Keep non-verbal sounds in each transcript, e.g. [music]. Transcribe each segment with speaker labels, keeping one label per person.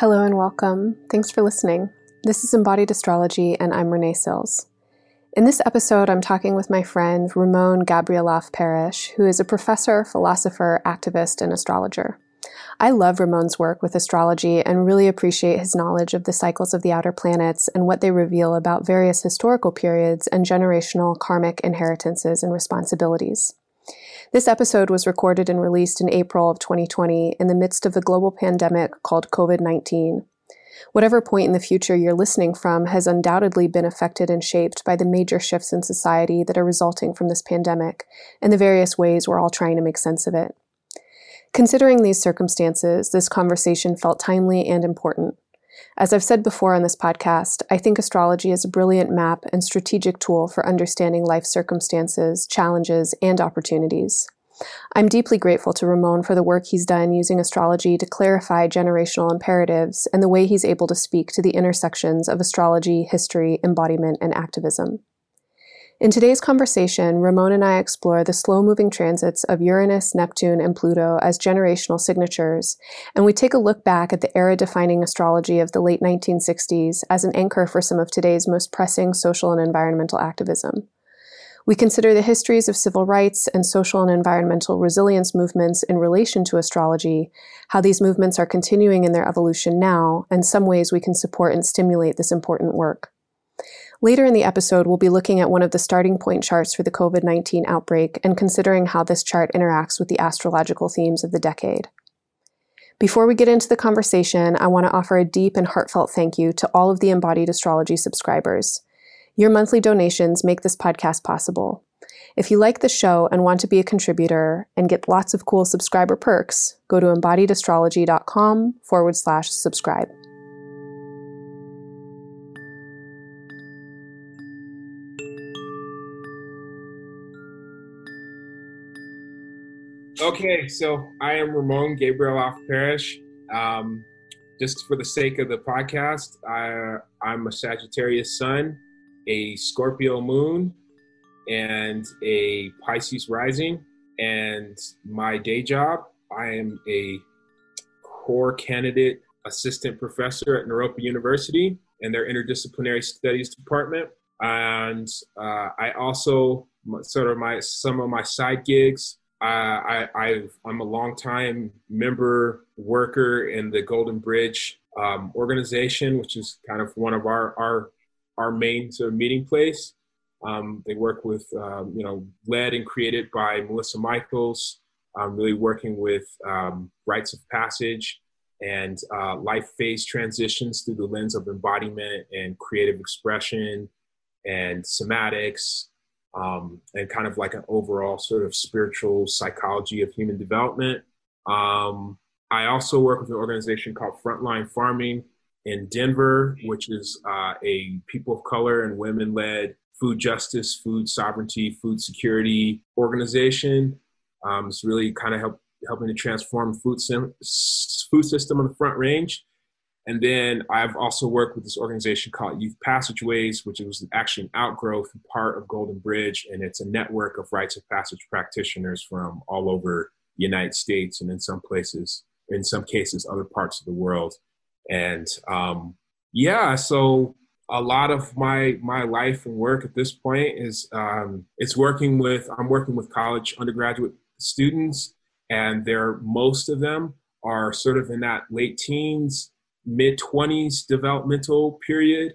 Speaker 1: Hello and welcome. Thanks for listening. This is Embodied Astrology, and I'm Renee Sills. In this episode, I'm talking with my friend Ramon Gabrieloff Parish, who is a professor, philosopher, activist, and astrologer. I love Ramon's work with astrology and really appreciate his knowledge of the cycles of the outer planets and what they reveal about various historical periods and generational karmic inheritances and responsibilities. This episode was recorded and released in April of 2020 in the midst of the global pandemic called COVID 19. Whatever point in the future you're listening from has undoubtedly been affected and shaped by the major shifts in society that are resulting from this pandemic and the various ways we're all trying to make sense of it. Considering these circumstances, this conversation felt timely and important. As I've said before on this podcast, I think astrology is a brilliant map and strategic tool for understanding life circumstances, challenges, and opportunities. I'm deeply grateful to Ramon for the work he's done using astrology to clarify generational imperatives and the way he's able to speak to the intersections of astrology, history, embodiment, and activism. In today's conversation, Ramon and I explore the slow moving transits of Uranus, Neptune, and Pluto as generational signatures, and we take a look back at the era defining astrology of the late 1960s as an anchor for some of today's most pressing social and environmental activism. We consider the histories of civil rights and social and environmental resilience movements in relation to astrology, how these movements are continuing in their evolution now, and some ways we can support and stimulate this important work. Later in the episode, we'll be looking at one of the starting point charts for the COVID 19 outbreak and considering how this chart interacts with the astrological themes of the decade. Before we get into the conversation, I want to offer a deep and heartfelt thank you to all of the Embodied Astrology subscribers. Your monthly donations make this podcast possible. If you like the show and want to be a contributor and get lots of cool subscriber perks, go to embodiedastrology.com forward slash subscribe.
Speaker 2: Okay, so I am Ramon Gabrieloff Parish. Um, just for the sake of the podcast, I, I'm a Sagittarius sun, a Scorpio moon, and a Pisces rising. And my day job, I am a core candidate assistant professor at Naropa University in their interdisciplinary studies department. And uh, I also sort of my some of my side gigs I, I am a longtime member worker in the Golden Bridge um, organization, which is kind of one of our our our main sort of meeting place. Um, they work with um, you know led and created by Melissa Michaels, um, really working with um, rites of passage and uh, life phase transitions through the lens of embodiment and creative expression and somatics um, and kind of like an overall sort of spiritual psychology of human development. Um, I also work with an organization called Frontline Farming in Denver, which is uh, a people of color and women led food justice, food sovereignty, food security organization. Um, it's really kind of help, helping to transform food, sim- food system on the front range. And then I've also worked with this organization called Youth Passageways, which was actually an outgrowth part of Golden Bridge. And it's a network of rites of passage practitioners from all over the United States and in some places, in some cases, other parts of the world. And um, yeah, so a lot of my my life and work at this point is um, it's working with I'm working with college undergraduate students, and they're most of them are sort of in that late teens mid 20s developmental period,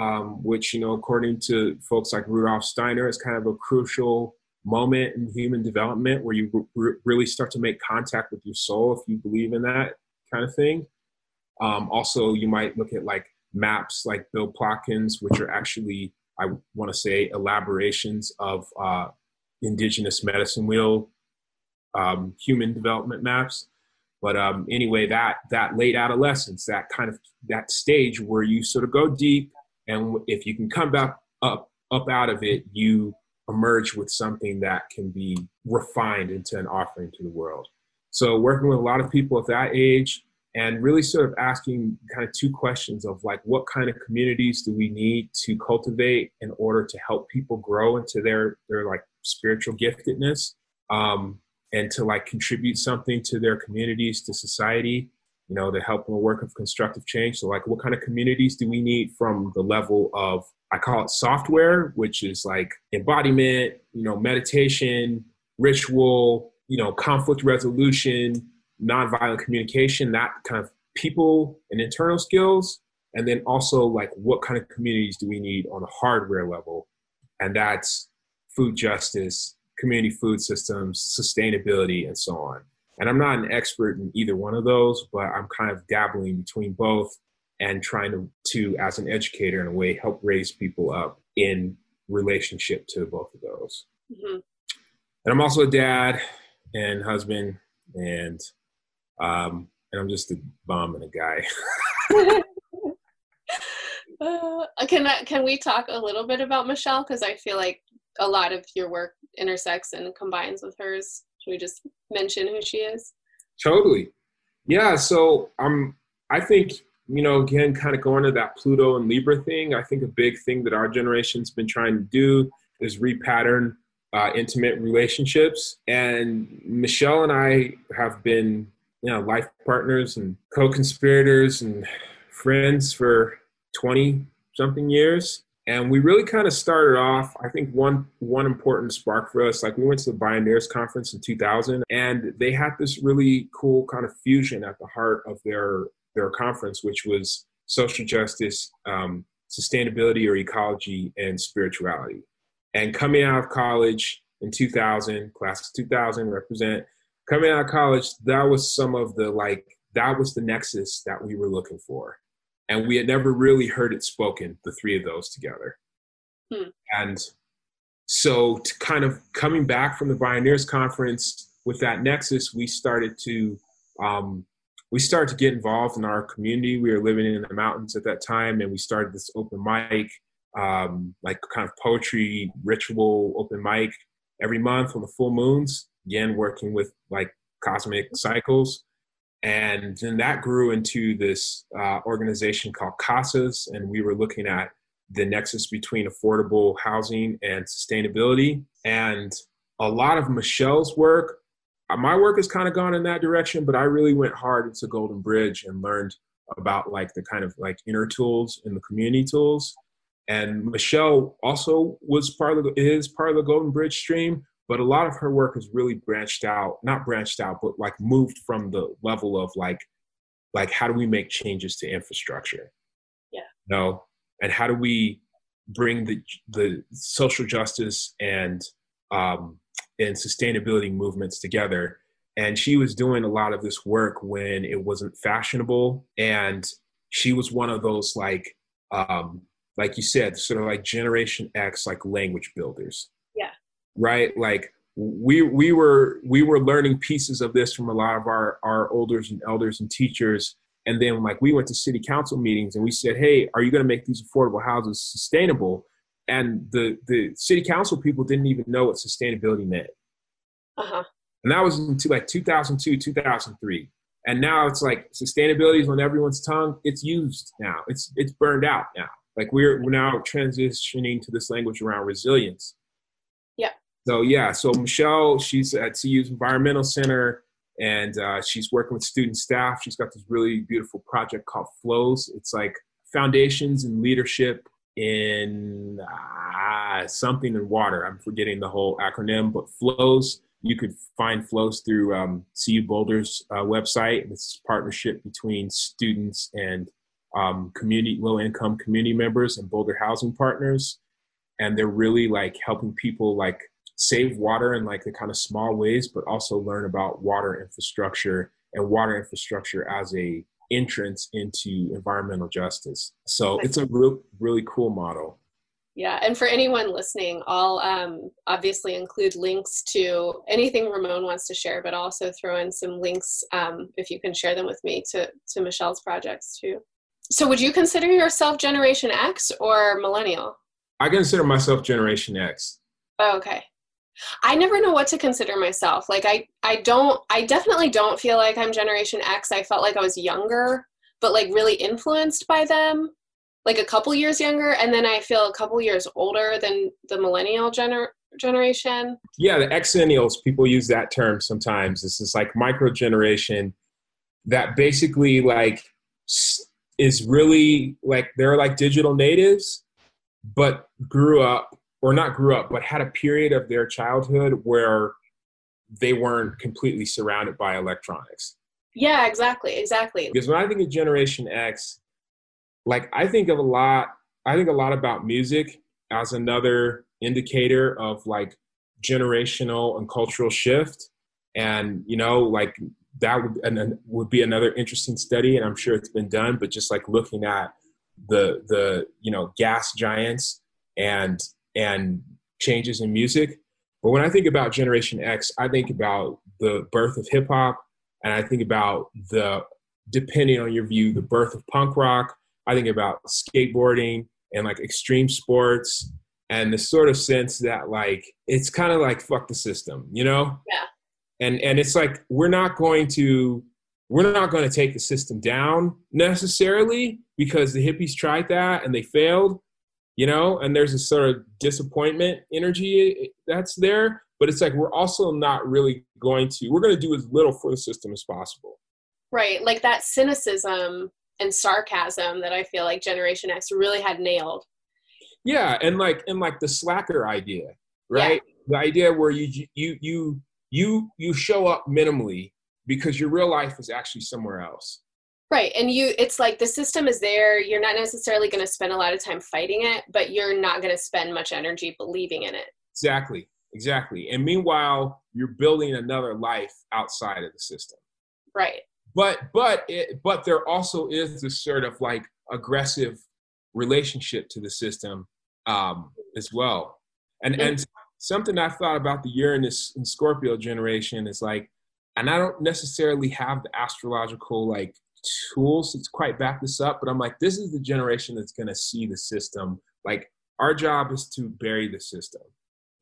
Speaker 2: um, which, you know, according to folks like Rudolf Steiner, is kind of a crucial moment in human development where you r- really start to make contact with your soul if you believe in that kind of thing. Um, also, you might look at like maps like Bill Plotkin's, which are actually, I want to say, elaborations of uh, indigenous medicine wheel um, human development maps. But um, anyway, that that late adolescence, that kind of that stage where you sort of go deep, and if you can come back up up out of it, you emerge with something that can be refined into an offering to the world. So working with a lot of people at that age and really sort of asking kind of two questions of like what kind of communities do we need to cultivate in order to help people grow into their their like spiritual giftedness um, and to like contribute something to their communities, to society. you know, to help in the work of constructive change. So, like, what kind of communities do we need from the level of, I call it software, which is like embodiment, you know, meditation, ritual, you know, conflict resolution, nonviolent communication, that kind of people and internal skills. And then also, like, what kind of communities do we need on a hardware level? And that's food justice, community food systems, sustainability, and so on. And I'm not an expert in either one of those, but I'm kind of dabbling between both and trying to, to as an educator in a way, help raise people up in relationship to both of those. Mm-hmm. And I'm also a dad and husband, and um, and I'm just a bum and a guy. [laughs] [laughs]
Speaker 1: uh, can I, can we talk a little bit about Michelle? Because I feel like a lot of your work intersects and combines with hers. Should we just mention who she is?
Speaker 2: Totally. Yeah. So um, I think you know, again, kind of going to that Pluto and Libra thing. I think a big thing that our generation's been trying to do is repattern uh, intimate relationships. And Michelle and I have been, you know, life partners and co-conspirators and friends for 20 something years and we really kind of started off i think one one important spark for us like we went to the bioneers conference in 2000 and they had this really cool kind of fusion at the heart of their their conference which was social justice um, sustainability or ecology and spirituality. And coming out of college in 2000 class of 2000 represent coming out of college that was some of the like that was the nexus that we were looking for and we had never really heard it spoken the three of those together. Hmm. and so to kind of coming back from the bioneers conference with that nexus we started to um, we started to get involved in our community. We were living in the mountains at that time and we started this open mic um, like kind of poetry ritual open mic every month on the full moons. Again working with like cosmic cycles and then that grew into this uh, organization called CASAS, and we were looking at the nexus between affordable housing and sustainability. And a lot of Michelle's work, uh, my work has kind of gone in that direction, but I really went hard into Golden Bridge and learned about like the kind of like inner tools and the community tools. And Michelle also was part of the, is part of the Golden Bridge stream, but a lot of her work has really branched out not branched out but like moved from the level of like like how do we make changes to infrastructure?
Speaker 1: Yeah.
Speaker 2: No and how do we bring the the social justice and um and sustainability movements together? And she was doing a lot of this work when it wasn't fashionable and she was one of those like um like you said sort of like generation x like language builders right? Like we we were we were learning pieces of this from a lot of our our elders and elders and teachers. And then like we went to city council meetings and we said hey are you going to make these affordable houses sustainable? And the the city council people didn't even know what sustainability meant. Uh-huh. and that was into like 2002 2003 and now it's like sustainability is on everyone's tongue. It's used now. It's it's burned out now. Like we're we're now transitioning to this language around resilience so yeah, so Michelle, she's at CU's Environmental Center, and uh, she's working with student staff. She's got this really beautiful project called Flows. It's like foundations and leadership in uh, something in water. I'm forgetting the whole acronym, but Flows. You could find Flows through um, CU Boulder's uh, website. It's a partnership between students and um, community, low income community members and Boulder Housing Partners. And they're really like helping people like save water in like the kind of small ways, but also learn about water infrastructure and water infrastructure as a entrance into environmental justice. So it's a real, really cool model.
Speaker 1: Yeah, and for anyone listening, I'll um, obviously include links to anything Ramon wants to share, but also throw in some links um, if you can share them with me to to Michelle's projects too. So, would you consider yourself Generation X or Millennial?
Speaker 2: I consider myself Generation X.
Speaker 1: Oh, okay. I never know what to consider myself. Like I I don't I definitely don't feel like I'm generation X. I felt like I was younger, but like really influenced by them. Like a couple years younger and then I feel a couple years older than the millennial gener- generation.
Speaker 2: Yeah, the Xennials, people use that term sometimes. This is like micro generation. that basically like is really like they're like digital natives, but grew up or not grew up, but had a period of their childhood where they weren't completely surrounded by electronics.
Speaker 1: Yeah, exactly, exactly.
Speaker 2: Because when I think of Generation X, like I think of a lot, I think a lot about music as another indicator of like generational and cultural shift. And you know, like that would and would be another interesting study, and I'm sure it's been done. But just like looking at the the you know gas giants and and changes in music. But when I think about Generation X, I think about the birth of hip hop, and I think about the depending on your view, the birth of punk rock. I think about skateboarding and like extreme sports and the sort of sense that like it's kind of like fuck the system, you know?
Speaker 1: Yeah
Speaker 2: and and it's like we're not going to we're not going to take the system down necessarily because the hippies tried that and they failed you know and there's a sort of disappointment energy that's there but it's like we're also not really going to we're going to do as little for the system as possible.
Speaker 1: Right like that cynicism and sarcasm that i feel like generation x really had nailed.
Speaker 2: Yeah and like and like the slacker idea right? Yeah. the idea where you you you you you show up minimally because your real life is actually somewhere else
Speaker 1: right and you it's like the system is there you're not necessarily going to spend a lot of time fighting it but you're not going to spend much energy believing in it.
Speaker 2: Exactly exactly and meanwhile you're building another life outside of the system.
Speaker 1: Right.
Speaker 2: But but it, but there also is this sort of like aggressive relationship to the system um as well. And mm-hmm. and something I thought about the Uranus and Scorpio generation is like, and I don't necessarily have the astrological like tools to quite back this up, but I'm like, this is the generation that's gonna see the system. Like our job is to bury the system.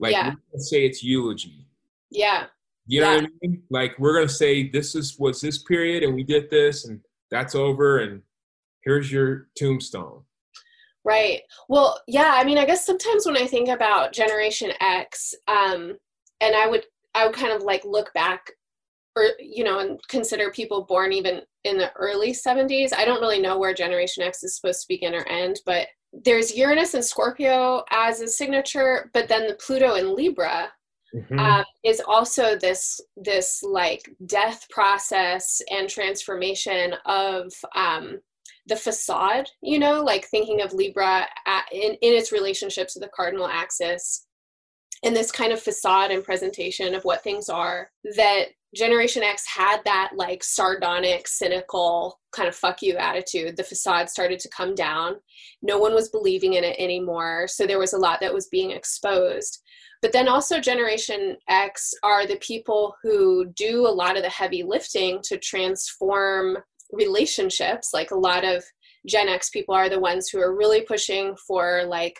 Speaker 2: Like yeah. say it's eulogy.
Speaker 1: Yeah.
Speaker 2: You know yeah. what I mean? Like we're gonna say this is was this period and we did this and that's over and here's your tombstone.
Speaker 1: Right. Well, yeah, I mean, I guess sometimes when I think about Generation X, um, and I would I would kind of like look back or you know, and consider people born even in the early 70s. I don't really know where Generation X is supposed to begin or end, but there's Uranus and Scorpio as a signature, but then the Pluto and Libra mm-hmm. uh, is also this this like death process and transformation of um, the facade, you know, like thinking of Libra at, in, in its relationship to the cardinal axis and this kind of facade and presentation of what things are that Generation X had that like sardonic, cynical kind of fuck you attitude. The facade started to come down. No one was believing in it anymore. So there was a lot that was being exposed. But then also, Generation X are the people who do a lot of the heavy lifting to transform relationships like a lot of gen x people are the ones who are really pushing for like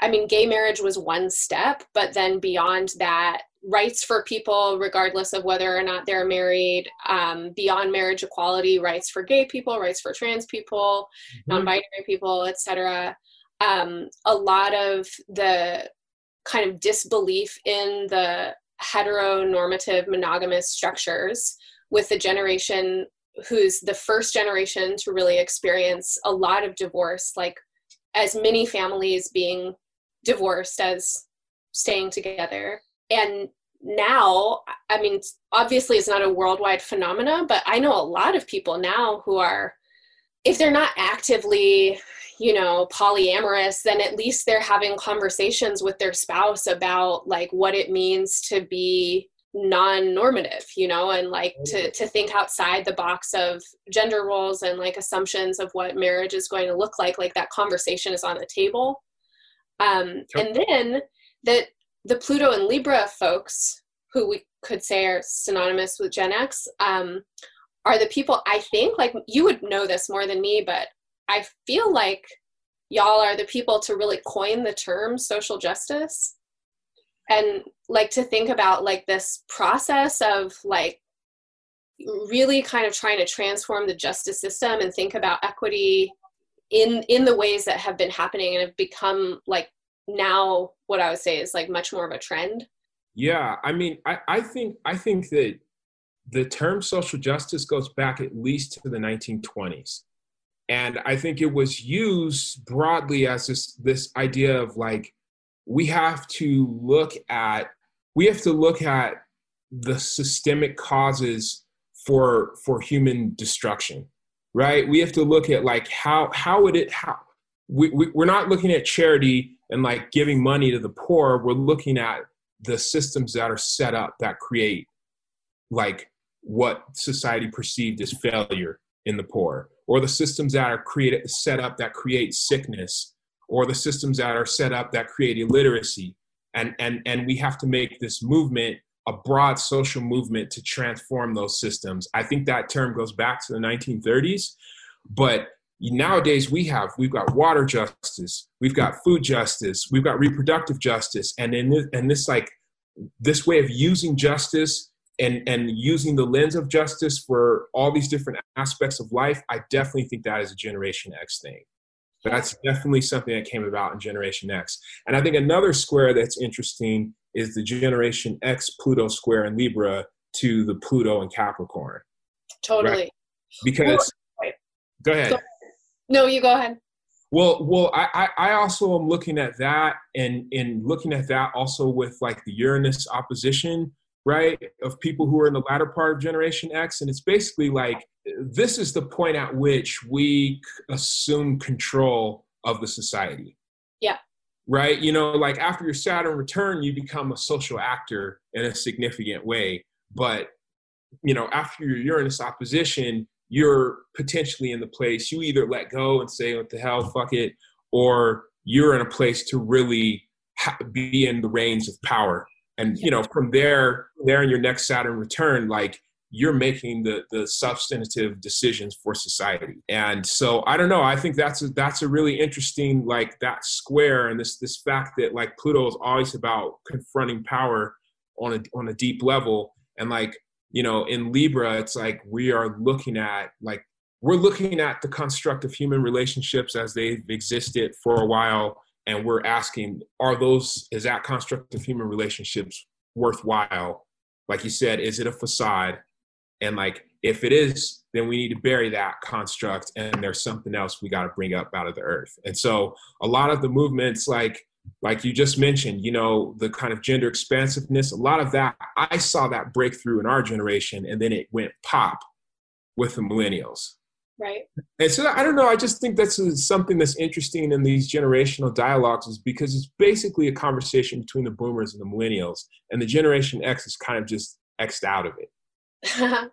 Speaker 1: i mean gay marriage was one step but then beyond that rights for people regardless of whether or not they're married um, beyond marriage equality rights for gay people rights for trans people mm-hmm. non-binary people etc um, a lot of the kind of disbelief in the heteronormative monogamous structures with the generation who's the first generation to really experience a lot of divorce, like as many families being divorced as staying together. And now, I mean, obviously it's not a worldwide phenomena, but I know a lot of people now who are, if they're not actively, you know, polyamorous, then at least they're having conversations with their spouse about like what it means to be non-normative you know and like to to think outside the box of gender roles and like assumptions of what marriage is going to look like like that conversation is on the table. Um and then that the pluto and libra folks who we could say are synonymous with gen x um are the people i think like you would know this more than me but i feel like y'all are the people to really coin the term social justice. And like to think about like this process of like really kind of trying to transform the justice system and think about equity in in the ways that have been happening and have become like now what i would say is like much more of a trend
Speaker 2: yeah i mean i i think i think that the term social justice goes back at least to the 1920s. And I think it was used broadly as this, this idea of like, we have to look at, we have to look at the systemic causes for, for human destruction, right? We have to look at like how, how would it, how, we, we, we're not looking at charity and like giving money to the poor. We're looking at the systems that are set up that create like what society perceived as failure in the poor, or the systems that are created set up that create sickness, or the systems that are set up that create illiteracy. And and and we have to make this movement a broad social movement to transform those systems. I think that term goes back to the 1930s, but nowadays we have we've got water justice, we've got food justice, we've got reproductive justice, and in this, and this like this way of using justice and and using the lens of justice for all these different aspects of life i definitely think that is a generation x thing. That's definitely something that came about in generation x. And i think another square that's interesting is the generation x pluto square in libra to the pluto and capricorn.
Speaker 1: Totally. Right?
Speaker 2: because well, go ahead
Speaker 1: no you go ahead
Speaker 2: well, well, I, I also am looking at that and and looking at that also with like the Uranus opposition right, of people who are in the latter part of Generation X. And it's basically like this is the point at which we assume control of the society.
Speaker 1: Yeah.
Speaker 2: Right? You know, like after your Saturn return, you become a social actor in a significant way. But, you know, after your Uranus opposition, you're potentially in the place you either let go and say, what the hell, fuck it, or you're in a place to really ha- be in the reins of power. And you know from there there in your next saturn return like you're making the the substantive decisions for society. And so i don't know i think that's a, that's a really interesting like that square and this this fact that like pluto is always about confronting power on a on a deep level. And like you know in libra it's like we are looking at like we're looking at the construct of human relationships as they've existed for a while and we're asking are those is that construct of human relationships worthwhile? Like you said is it a facade? And like if it is then we need to bury that construct and there's something else we got to bring up out of the earth. And so a lot of the movements like like you just mentioned you know the kind of gender expansiveness a lot of that i saw that breakthrough in our generation and then it went pop with the millennials
Speaker 1: Right.
Speaker 2: And so I don't know. I just think that's something that's interesting in these generational dialogues is because it's basically a conversation between the boomers and the millennials, and the Generation X is kind of just xed out of it. [laughs]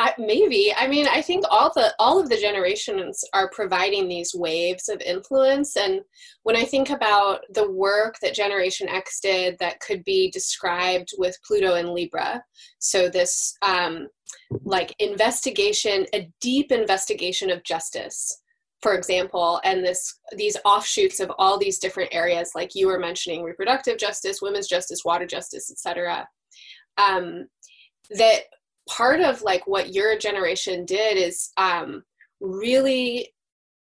Speaker 1: I, maybe. I mean, I think all the all of the generations are providing these waves of influence, and when I think about the work that Generation X did, that could be described with Pluto and Libra. So this. Um, like investigation, a deep investigation of justice, for example, and this these offshoots of all these different areas, like you were mentioning, reproductive justice, women's justice, water justice, etc. Um, that part of like what your generation did is um, really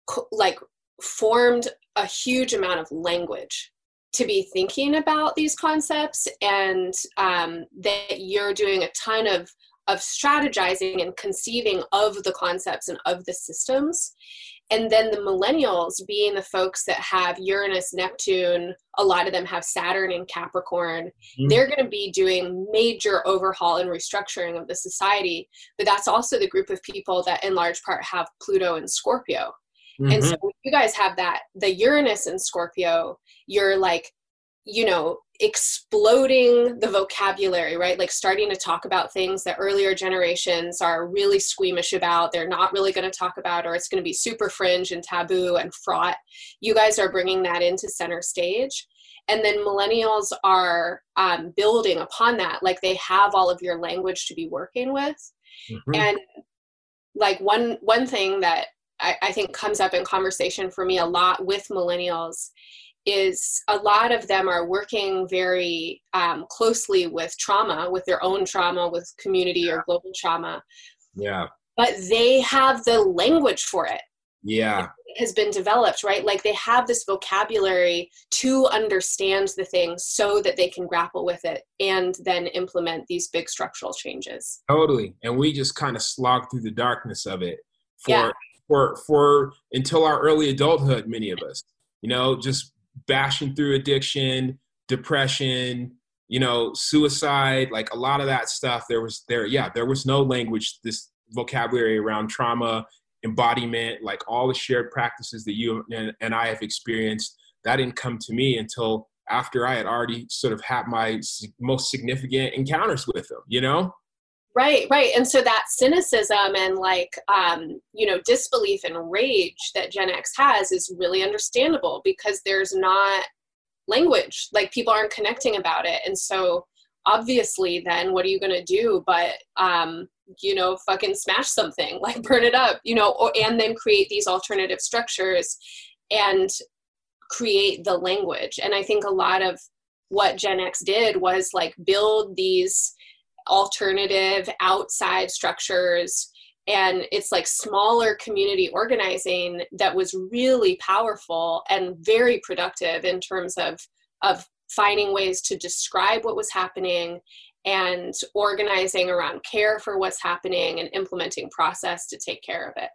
Speaker 1: co- like formed a huge amount of language to be thinking about these concepts and um, that you're doing a ton of of strategizing and conceiving of the concepts and of the systems. And then the millennials being the folks that have Uranus, Neptune, a lot of them have Saturn and Capricorn, mm-hmm. they're going to be doing major overhaul and restructuring of the society. But that's also the group of people that, in large part, have Pluto and Scorpio. Mm-hmm. And so you guys have that, the Uranus and Scorpio, you're like, you know, exploding the vocabulary, right? Like starting to talk about things that earlier generations are really squeamish about, they're not really going to talk about, or it's going to be super fringe and taboo and fraught. You guys are bringing that into center stage. And then millennials are um, building upon that. Like they have all of your language to be working with. Mm-hmm. And like one one thing that I, I think comes up in conversation for me a lot with millennials is a lot of them are working very um, closely with trauma, with their own trauma, with community or global trauma.
Speaker 2: Yeah.
Speaker 1: But they have the language for it.
Speaker 2: Yeah.
Speaker 1: has been developed, right? Like they have this vocabulary to understand the thing so that they can grapple with it and then implement these big structural changes.
Speaker 2: Totally. And we just kind of slog through the darkness of it for yeah. for for until our early adulthood, many of us. You know, just bashing through addiction, depression, you know, suicide, like a lot of that stuff. There was there, yeah, there was no language, this vocabulary around trauma embodiment, like all the shared practices that you and, and I have experienced, that didn't come to me until after I had already sort of had my most significant encounters with them, you know?
Speaker 1: Right, right. And so that cynicism and like, um, you know, disbelief and rage that Gen X has is really understandable because there's not language, like people aren't connecting about it. And so obviously then what are you going to do but um, you know fucking smash something [laughs] like burn it up you know or, and then create these alternative structures and create the language and i think a lot of what gen x did was like build these alternative outside structures and it's like smaller community organizing that was really powerful and very productive in terms of of finding ways to describe what was happening and organizing around care for what's happening and implementing process to take care of it.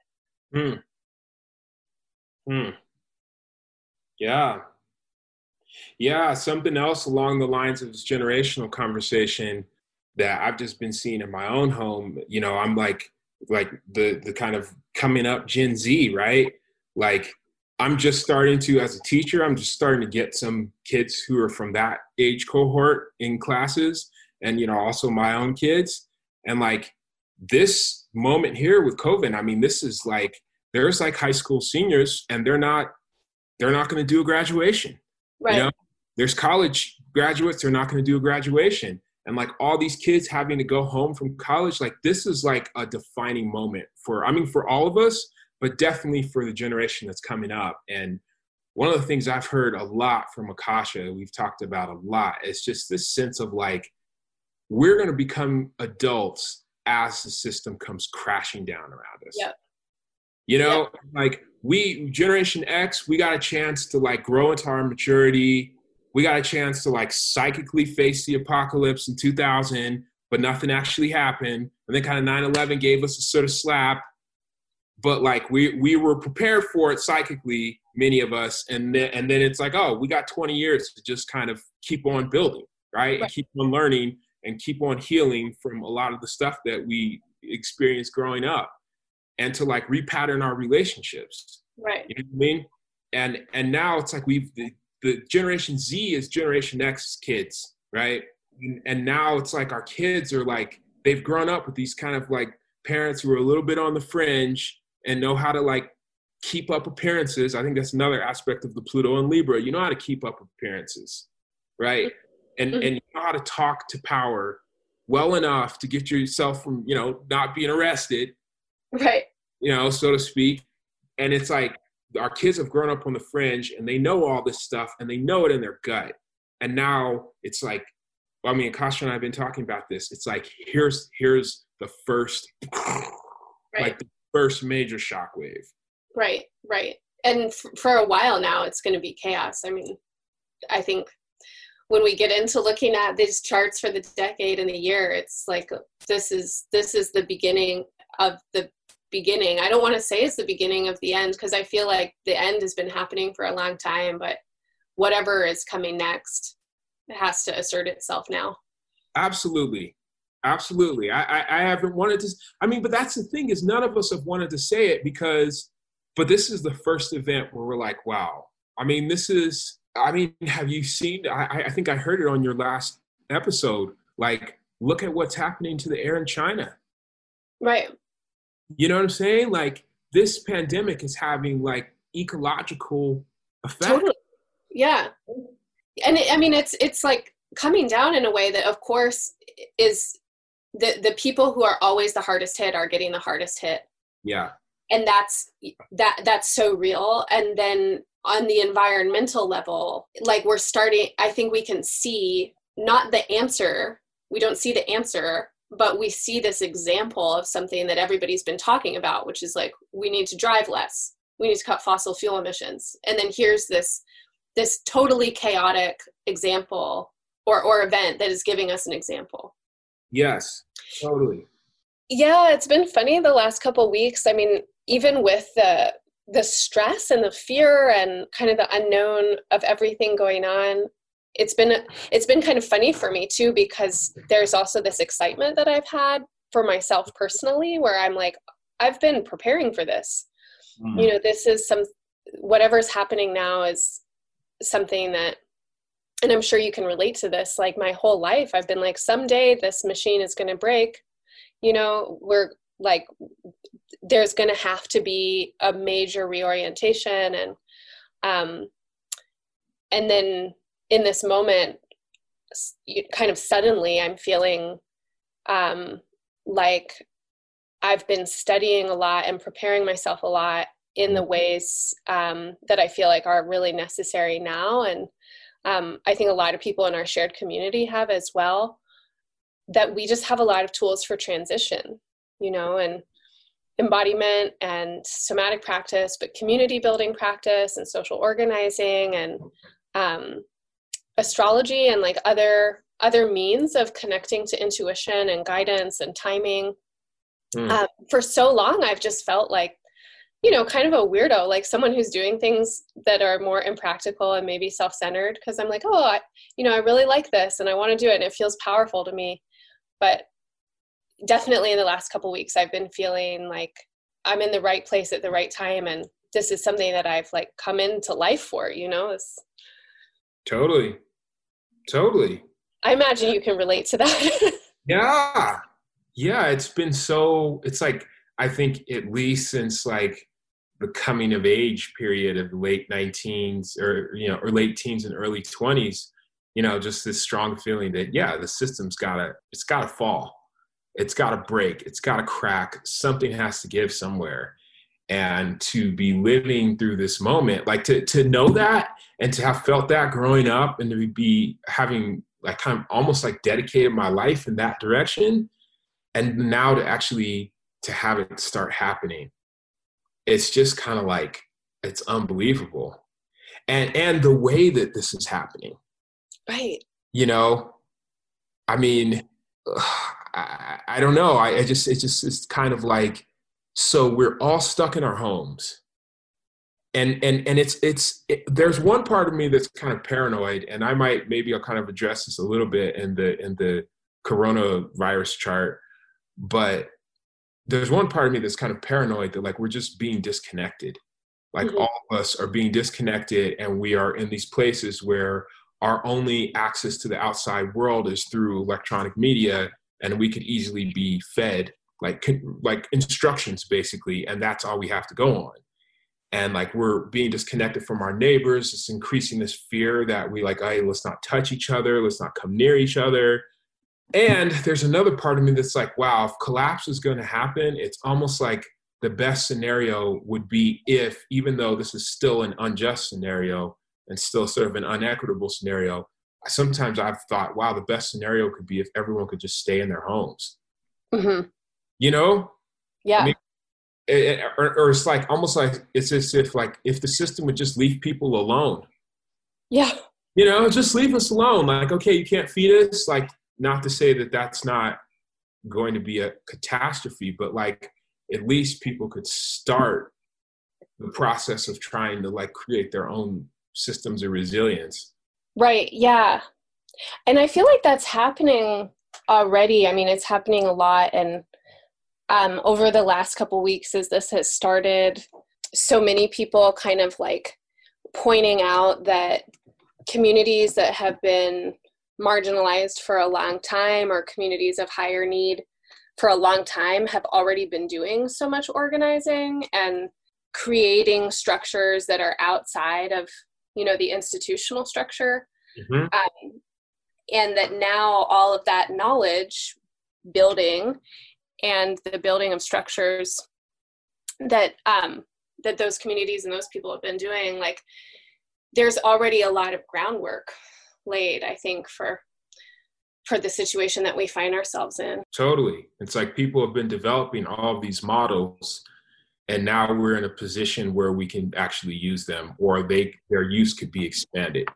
Speaker 2: Hmm. Hmm. Yeah. Yeah, something else along the lines of this generational conversation that I've just been seeing in my own home. You know, I'm like like the the kind of coming up Gen Z, right? Like I'm just starting to, as a teacher, I'm just starting to get some kids who are from that age cohort in classes, and you know, also my own kids. And like this moment here with COVID, I mean, this is like there's like high school seniors, and they're not they're not going to do a graduation.
Speaker 1: Right. You know,
Speaker 2: there's college graduates, they're not going to do a graduation. And like all these kids having to go home from college, like this is like a defining moment for, I mean, for all of us, but definitely for the generation that's coming up. And one of the things I've heard a lot from Akasha, we've talked about a lot, is just this sense of like, we're going to become adults as the system comes crashing down around us.
Speaker 1: Yep.
Speaker 2: You know, yep. like we, Generation X, we got a chance to like grow into our maturity. We got a chance to like psychically face the apocalypse in 2000, but nothing actually happened. And then kind of 9 11 gave us a sort of slap. But like we we were prepared for it psychically many of us. And then and then it's like oh we got 20 years to just kind of keep on building right, right. and keep on learning and keep on healing from a lot of the stuff that we experienced growing up and to like repattern our relationships.
Speaker 1: Right.
Speaker 2: You know what i mean? And and now it's like we've the, generation z is generation x kids right and, and now it's like our kids are like they've grown up with these kind of like parents who are a little bit on the fringe and know how to like keep up appearances. I think that's another aspect of the Pluto and Libra. You know how to keep up appearances, right? And mm-hmm. and you know how to talk to power well enough to get yourself from you know not being arrested,
Speaker 1: right?
Speaker 2: You know, so to speak. And it's like our kids have grown up on the fringe and they know all this stuff and they know it in their gut. And now it's like, well, I mean, Kasha and I have been talking about this. It's like here's here's the first, right. like the first major shockwave.
Speaker 1: Right, right. And f- for a while now, it's going to be chaos. I mean, I think when we get into looking at these charts for the decade and the year, it's like this is this is the beginning of the beginning. I don't want to say it's the beginning of the end because I feel like the end has been happening for a long time, but whatever is coming next it has to assert itself now.
Speaker 2: Absolutely. Absolutely. I, I, I haven't wanted to. I mean, but that's the thing is none of us have wanted to say it because, but this is the first event where we're like, wow. I mean, this is. I mean, have you seen? I, I think I heard it on your last episode. Like, look at what's happening to the air in China.
Speaker 1: Right.
Speaker 2: You know what I'm saying? Like, this pandemic is having like ecological effect. Totally.
Speaker 1: Yeah. And it, I mean, it's it's like coming down in a way that, of course, is the the people who are always the hardest hit are getting the hardest hit
Speaker 2: yeah
Speaker 1: and that's that that's so real and then on the environmental level like we're starting i think we can see not the answer we don't see the answer but we see this example of something that everybody's been talking about which is like we need to drive less. We need to cut fossil fuel emissions. And then here's this this totally chaotic example or or event that is giving us an example.
Speaker 2: Yes totally.
Speaker 1: Yeah it's been funny the last couple weeks. I mean even with the the stress and the fear and kind of the unknown of everything going on it's been it's been kind of funny for me too because there's also this excitement that I've had for myself personally where I'm like I've been preparing for this. Mm. You know, this is some whatever's happening now is something that and I'm sure you can relate to this like my whole life I've been like someday this machine is going to break. You know, we're like there's going to have to be a major reorientation and um and then in this moment kind of suddenly i'm feeling um like i've been studying a lot and preparing myself a lot in the mm-hmm. ways um, that i feel like are really necessary now and um, i think a lot of people in our shared community have as well that we just have a lot of tools for transition you know and embodiment and somatic practice, but community building practice and social organizing and um, astrology and like other other means of connecting to intuition and guidance and timing. Mm. Um, for so long, I've just felt like, you know, kind of a weirdo, like someone who's doing things that are more impractical and maybe self-centered. Because I'm like, oh, I, you know, I really like this and I want to do it, and it feels powerful to me. But definitely in the last couple weeks i've been feeling like i'm in the right place at the right time and this is something that i've like come into life for you know it's
Speaker 2: totally totally.
Speaker 1: I imagine you can relate to that. [laughs]
Speaker 2: Yeah. Yeah it's been so it's like i think at least since like the coming of age period of the late 19s or you know or late teens and early 20s you know just this strong feeling that yeah the system's gotta it's gotta fall. It's got to break. It's got to crack. Something has to give somewhere and to be living through this moment like to to know that and to have felt that growing up and to be having like kind of almost like dedicated my life in that direction and now to actually to have it start happening. It's just kind of like it's unbelievable. And and the way that this is happening.
Speaker 1: Right.
Speaker 2: You know? I mean [sighs] I, I don't know. I, I just it's just it's kind of like so we're all stuck in our homes. And and and it's it's it, there's one part of me that's kind of paranoid and i might maybe i'll kind of address this a little bit in the in the coronavirus chart but there's one part of me that's kind of paranoid that like we're just being disconnected. Like mm-hmm. all of us are being disconnected and we are in these places where our only access to the outside world is through electronic media and we could easily be fed like like instructions basically and that's all we have to go on and like we're being disconnected from our neighbors it's increasing this fear that we like hey let's not touch each other let's not come near each other and there's another part of me that's like wow if collapse is going to happen it's almost like the best scenario would be if even though this is still an unjust scenario and still sort of an unequitable scenario sometimes I've thought, wow, the best scenario could be if everyone could just stay in their homes. Mm-hmm. You know?
Speaker 1: Yeah. I mean,
Speaker 2: it, or, or, it's like almost like it's as if like if the system would just leave people alone.
Speaker 1: Yeah.
Speaker 2: You know, just leave us alone. Like, okay, you can't feed us. Like, not to say that that's not going to be a catastrophe, but like at least people could start the process of trying to like create their own systems of resilience
Speaker 1: Right. Yeah. And I feel like that's happening already. I mean, it's happening a lot. And um, over the last couple weeks, as this has started, so many people kind of like pointing out that communities that have been marginalized for a long time or communities of higher need for a long time have already been doing so much organizing and creating structures that are outside of you know the institutional structure mm-hmm. um, and that now all of that knowledge building and the building of structures that um, that those communities and those people have been doing like there's already a lot of groundwork laid i think for for the situation that we find ourselves in.
Speaker 2: Totally. It's like people have been developing all of these models and now we're in a position where we can actually use them or they their use could be expanded.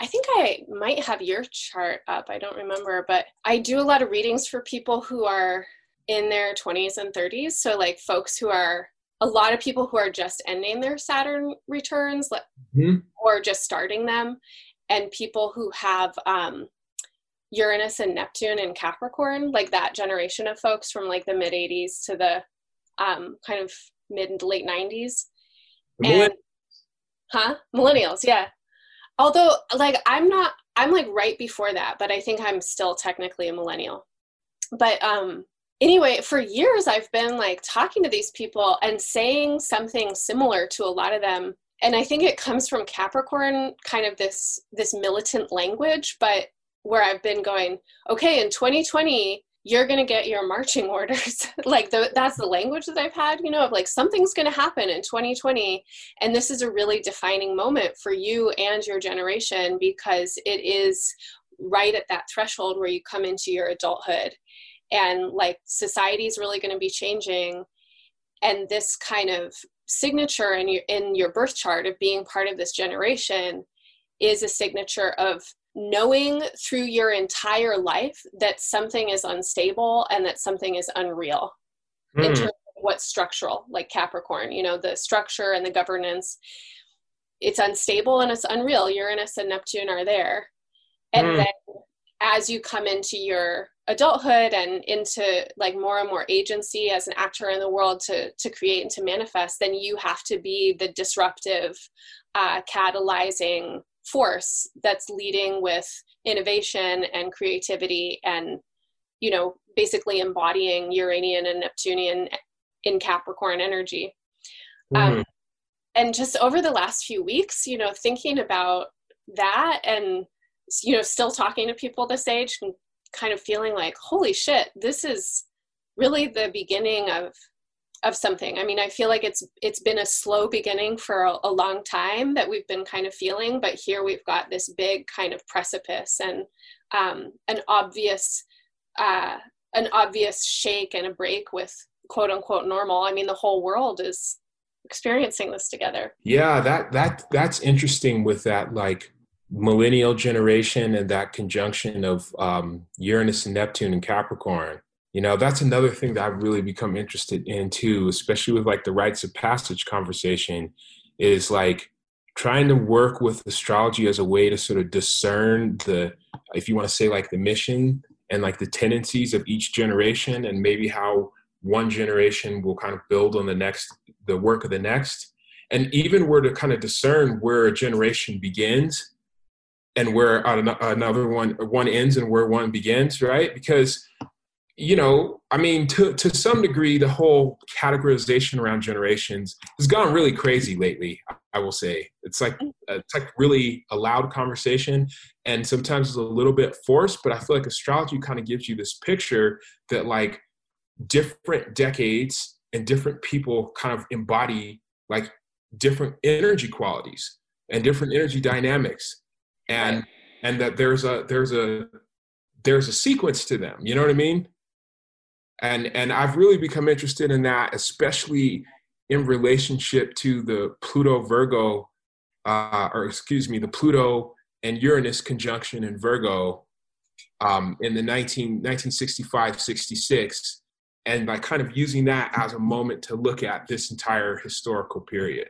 Speaker 1: I think I might have your chart up. I don't remember, but I do a lot of readings for people who are in their 20s and 30s. So, like folks who are a lot of people who are just ending their Saturn returns mm-hmm. or just starting them, and people who have um, Uranus and Neptune and Capricorn, like that generation of folks from like the mid 80s to the um, kind of mid and late 90s. And, huh? Millennials, yeah. Although, like, I'm not, I'm like right before that, but I think I'm still technically a millennial. But um, anyway, for years I've been like talking to these people and saying something similar to a lot of them. And I think it comes from Capricorn, kind of this this militant language, but where I've been going, okay, in 2020, you're going to get your marching [laughs] orders. like the, that's the language that I've had, you know, of like something's going to happen in 2020. And this is a really defining moment for you and your generation because it is right at that threshold where you come into your adulthood. And like society is really going to be changing. And this kind of signature in your, in your birth chart of being part of this generation is a signature of knowing through your entire life that something is unstable and that something is unreal mm. in terms of what's structural, like Capricorn, you know, the structure and the governance. It's unstable and it's unreal. Uranus and Neptune are there. And mm. then as you come into your adulthood and into like more and more agency as an actor in the world to to create and to manifest then you have to be the disruptive uh, catalyzing force that's leading with innovation and creativity and you know basically embodying uranian and neptunian in capricorn energy mm-hmm. um, and just over the last few weeks you know thinking about that and you know still talking to people this age kind of feeling like holy shit this is really the beginning of of something. I mean, I feel like it's it's been a slow beginning for a, a, long time that we've been kind of feeling, but here we've got this big kind of precipice and um, an obvious uh, an obvious shake and a break with quote unquote normal. I mean, the whole world is experiencing this together.
Speaker 2: Yeah, that that that's interesting with that like millennial generation and that conjunction of um, Uranus and Neptune and Capricorn you know that's another thing that i've really become interested in too especially with like the rites of passage conversation is like trying to work with astrology as a way to sort of discern the if you want to say like the mission and like the tendencies of each generation and maybe how one generation will kind of build on the next the work of the next. And even where to kind of discern where a generation begins and where another one one ends and where one begins right because you know, I mean, to to some degree, the whole categorization around generations has gone really crazy lately. I will say it's like it's like really a loud conversation, and sometimes it's a little bit forced. But I feel like astrology kind of gives you this picture that like different decades and different people kind of embody like different energy qualities and different energy dynamics, and and that there's a there's a there's a sequence to them. You know what I mean? and and I've really become interested in that, especially in relationship to the Pluto Virgo, uh, or excuse me, the Pluto and Uranus conjunction in Virgo um, in the 19, 1965 66, and by kind of using that as a moment to look at this entire historical period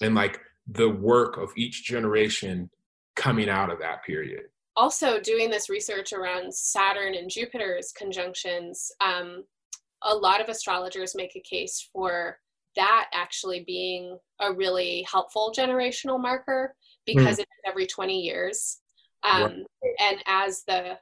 Speaker 2: and like the work of each generation coming out of that period
Speaker 1: also doing this research around Saturn and Jupiter's conjunctions, um, a lot of astrologers make a case for that actually being a really helpful generational marker because mm. it's every 20 years. Um, right. And as the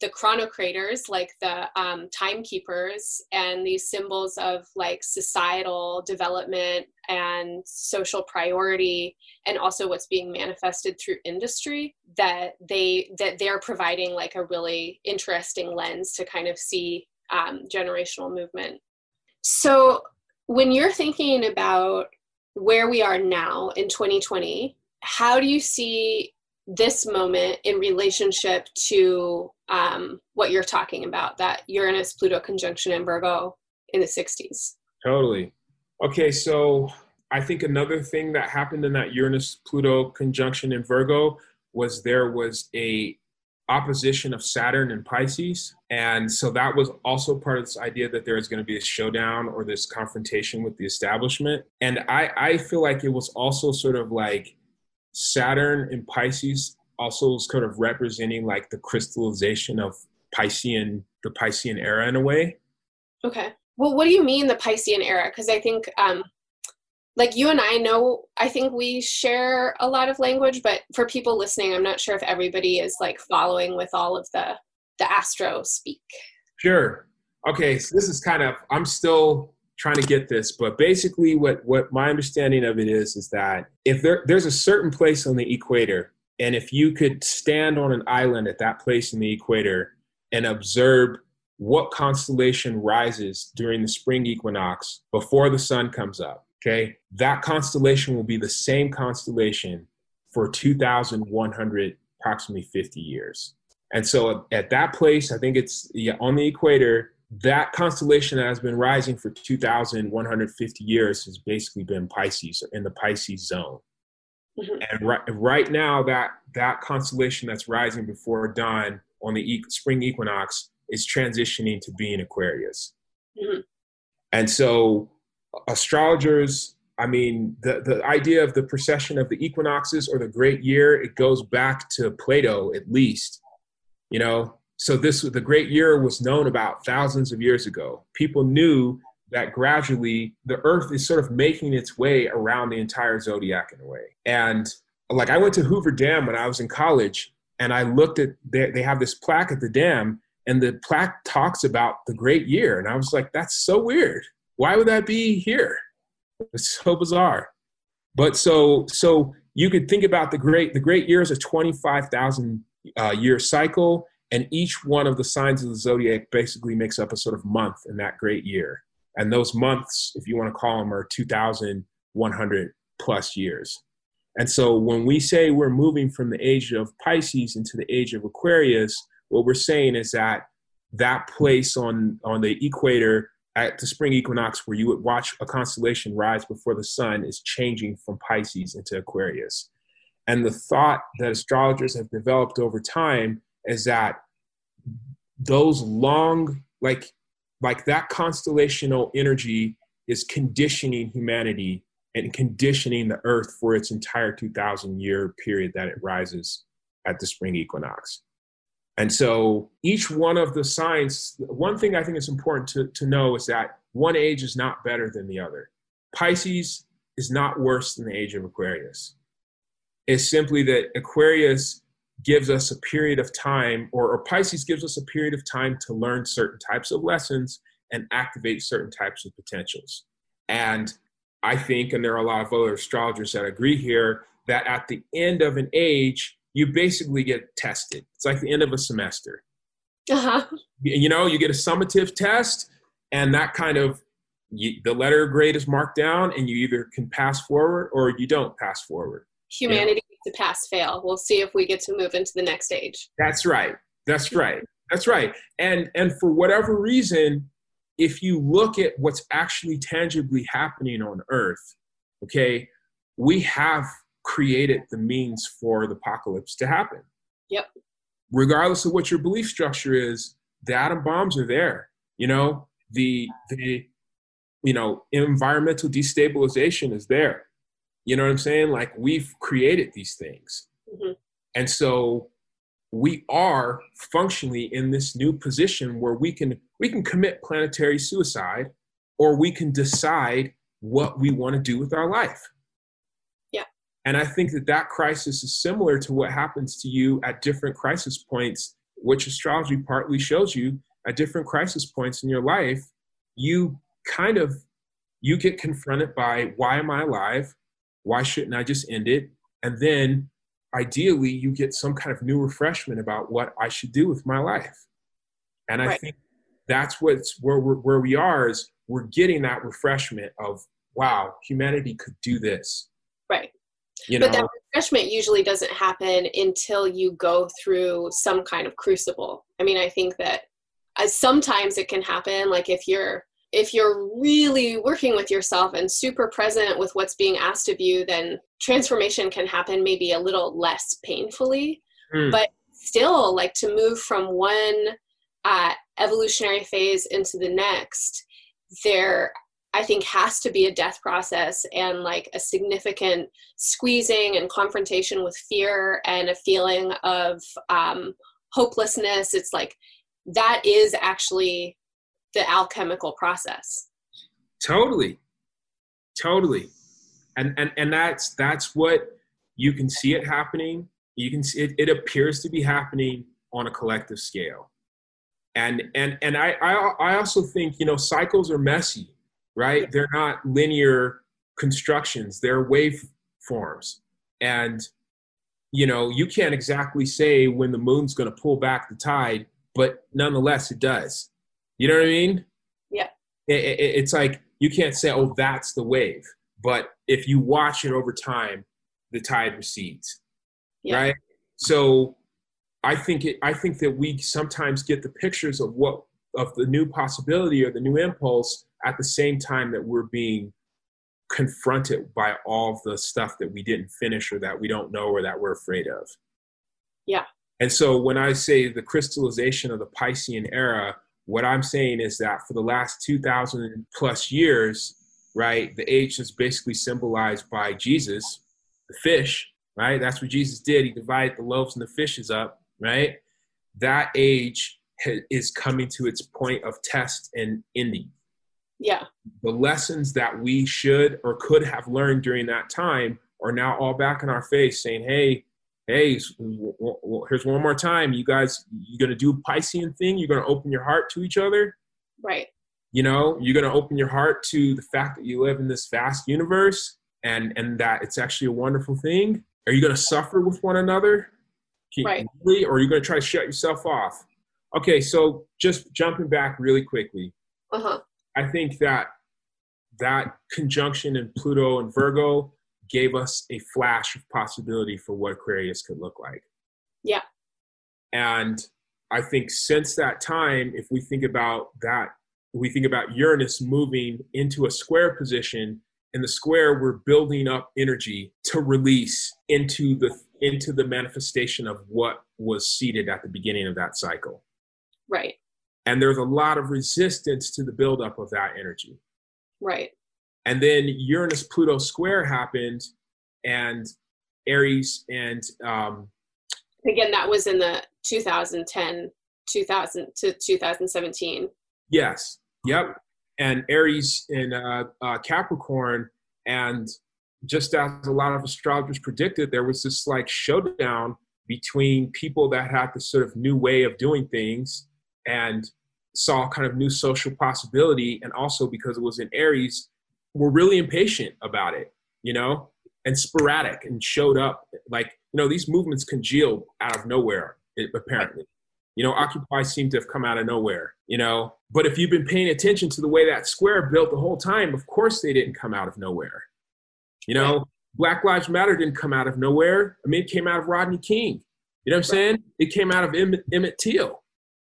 Speaker 1: the chronocrators, like the um, timekeepers, and these symbols of like societal development and social priority, and also what's being manifested through industry, that they that they're providing like a really interesting lens to kind of see um, generational movement. So when you're thinking about where we are now in 2020, how do you see this moment in relationship to um, what you're talking about that Uranus Pluto conjunction in Virgo in the 60s.
Speaker 2: Totally. Okay, so I think another thing that happened in that Uranus Pluto conjunction in Virgo was there was a opposition of Saturn and Pisces. And so that was also part of this idea that there is going to be a showdown or this confrontation with the establishment. And I, I feel like it was also sort of like Saturn and Pisces also is kind of representing like the crystallization of Piscean, the Piscean era in a way.
Speaker 1: Okay. Well, what do you mean the Piscean era? Because I think um, like you and I know, I think we share a lot of language, but for people listening, I'm not sure if everybody is like following with all of the the astro speak.
Speaker 2: Sure. Okay, so this is kind of I'm still trying to get this, but basically what what my understanding of it is is that if there there's a certain place on the equator and if you could stand on an island at that place in the equator and observe what constellation rises during the spring equinox before the sun comes up Okay, that constellation will be the same constellation for 2,100, approximately 50 years. And so at that place, I think it's yeah, on the equator, that constellation that has been rising for 2,150 years has basically been Pisces in the Pisces zone. Mm-hmm. And right, right now, that, that constellation that's rising before dawn on the e- spring equinox is transitioning to being Aquarius. Mm-hmm. And so astrologers i mean the, the idea of the precession of the equinoxes or the great year it goes back to plato at least you know so this the great year was known about thousands of years ago people knew that gradually the earth is sort of making its way around the entire zodiac in a way and like i went to hoover dam when i was in college and i looked at they, they have this plaque at the dam and the plaque talks about the great year and i was like that's so weird why would that be here? It's so bizarre. But so so you could think about the great the great year is a 25,000 uh, year cycle, and each one of the signs of the zodiac basically makes up a sort of month in that great year. And those months, if you want to call them, are 2,100 plus years. And so when we say we're moving from the age of Pisces into the age of Aquarius, what we're saying is that that place on on the equator at the spring equinox where you would watch a constellation rise before the sun is changing from Pisces into Aquarius. And the thought that astrologers have developed over time is that those long, like, like that constellational energy is conditioning humanity and conditioning the earth for its entire 2000 year period that it rises at the spring equinox. And so each one of the signs, one thing I think is important to, to know is that one age is not better than the other. Pisces is not worse than the age of Aquarius. It's simply that Aquarius gives us a period of time, or, or Pisces gives us a period of time to learn certain types of lessons and activate certain types of potentials. And I think, and there are a lot of other astrologers that agree here, that at the end of an age, you basically get tested. It's like the end of a semester. Uh-huh. You know, you get a summative test, and that kind of you, the letter grade is marked down, and you either can pass forward or you don't pass forward.
Speaker 1: Humanity yeah. to pass fail. We'll see if we get to move into the next stage.
Speaker 2: That's right. That's right. That's right. And and for whatever reason, if you look at what's actually tangibly happening on Earth, okay, we have created the means for the apocalypse to happen.
Speaker 1: Yep.
Speaker 2: Regardless of what your belief structure is, the atom bombs are there. You know, the the you know, environmental destabilization is there. You know what I'm saying? Like we've created these things. Mm-hmm. And so we are functionally in this new position where we can we can commit planetary suicide or we can decide what we want to do with our life. Yeah. And I think that that crisis is similar to what happens to you at different crisis points, which astrology partly shows you at different crisis points in your life. You kind of you get confronted by why am I alive? Why shouldn't I just end it? And then ideally you get some kind of new refreshment about what I should do with my life. And I right. think that's what's where we're, where we are is we're getting that refreshment of wow, humanity could do this.
Speaker 1: Right. You know? But that refreshment usually doesn't happen until you go through some kind of crucible. I mean, I think that uh, sometimes it can happen, like if you're if you're really working with yourself and super present with what's being asked of you, then transformation can happen maybe a little less painfully. Mm. But still, like to move from one uh, evolutionary phase into the next, there I think has to be a death process and like a significant squeezing and confrontation with fear and a feeling of um, hopelessness. It's like that is actually the alchemical process.
Speaker 2: Totally, totally, and and and that's that's what you can see it happening. You can see it. It appears to be happening on a collective scale, and and and I I, I also think you know cycles are messy, right? They're not linear constructions. They're waveforms, and you know you can't exactly say when the moon's going to pull back the tide, but nonetheless it does you know what I mean?
Speaker 1: Yeah.
Speaker 2: It, it, it's like you can't say, "Oh, that's the wave," but if you watch it over time, the tide recedes. Yeah. Right. So, I think it. I think that we sometimes get the pictures of what of the new possibility or the new impulse at the same time that we're being confronted by all the stuff that we didn't finish or that we don't know or that we're afraid of.
Speaker 1: Yeah.
Speaker 2: And so when I say the crystallization of the Piscean era, what I'm saying is that for the last 2,000 plus years, right, the age is basically symbolized by Jesus, the fish, right? That's what Jesus did. He divided the loaves and the fishes up, right? That age is coming to its point of test and ending.
Speaker 1: Yeah.
Speaker 2: The lessons that we should or could have learned during that time are now all back in our face saying, hey, hey, here's one more time. You guys, you're gonna do Piscean thing. You're gonna open your heart to each other.
Speaker 1: Right.
Speaker 2: You know, you're gonna open your heart to the fact that you live in this vast universe and and that it's actually a wonderful thing. Are you gonna suffer with one another?
Speaker 1: right.
Speaker 2: Really, or are you gonna try to shut yourself off? Okay, so just jumping back really quickly.
Speaker 1: Uh-huh.
Speaker 2: I think that that conjunction in Pluto and Virgo gave us a flash of possibility for what Aquarius could look like.
Speaker 1: Yeah.
Speaker 2: And I think since that time, if we think about that, we think about Uranus moving into a square position. In the square, we're building up energy to release into the into the manifestation of what was seeded at the beginning of that cycle.
Speaker 1: Right.
Speaker 2: And there's a lot of resistance to the buildup of that energy.
Speaker 1: Right.
Speaker 2: And then Uranus Pluto square happened, and Aries and um,
Speaker 1: again that was in the 2010 2000 to 2017.
Speaker 2: Yes. Yep. And Aries in uh, uh, Capricorn, and just as a lot of astrologers predicted, there was this like showdown between people that had this sort of new way of doing things and saw kind of new social possibility, and also because it was in Aries, were really impatient about it, you know, and sporadic and showed up like, you know, these movements congealed out of nowhere, eh, apparently. You know, Occupy seemed to have come out of nowhere, you know. But if you've been paying attention to the way that square built the whole time, of course they didn't come out of nowhere. You know, Black Lives Matter didn't come out of nowhere. I mean, it came out of Rodney King. You know what I'm saying? It came out of Emmett, Emmett Till.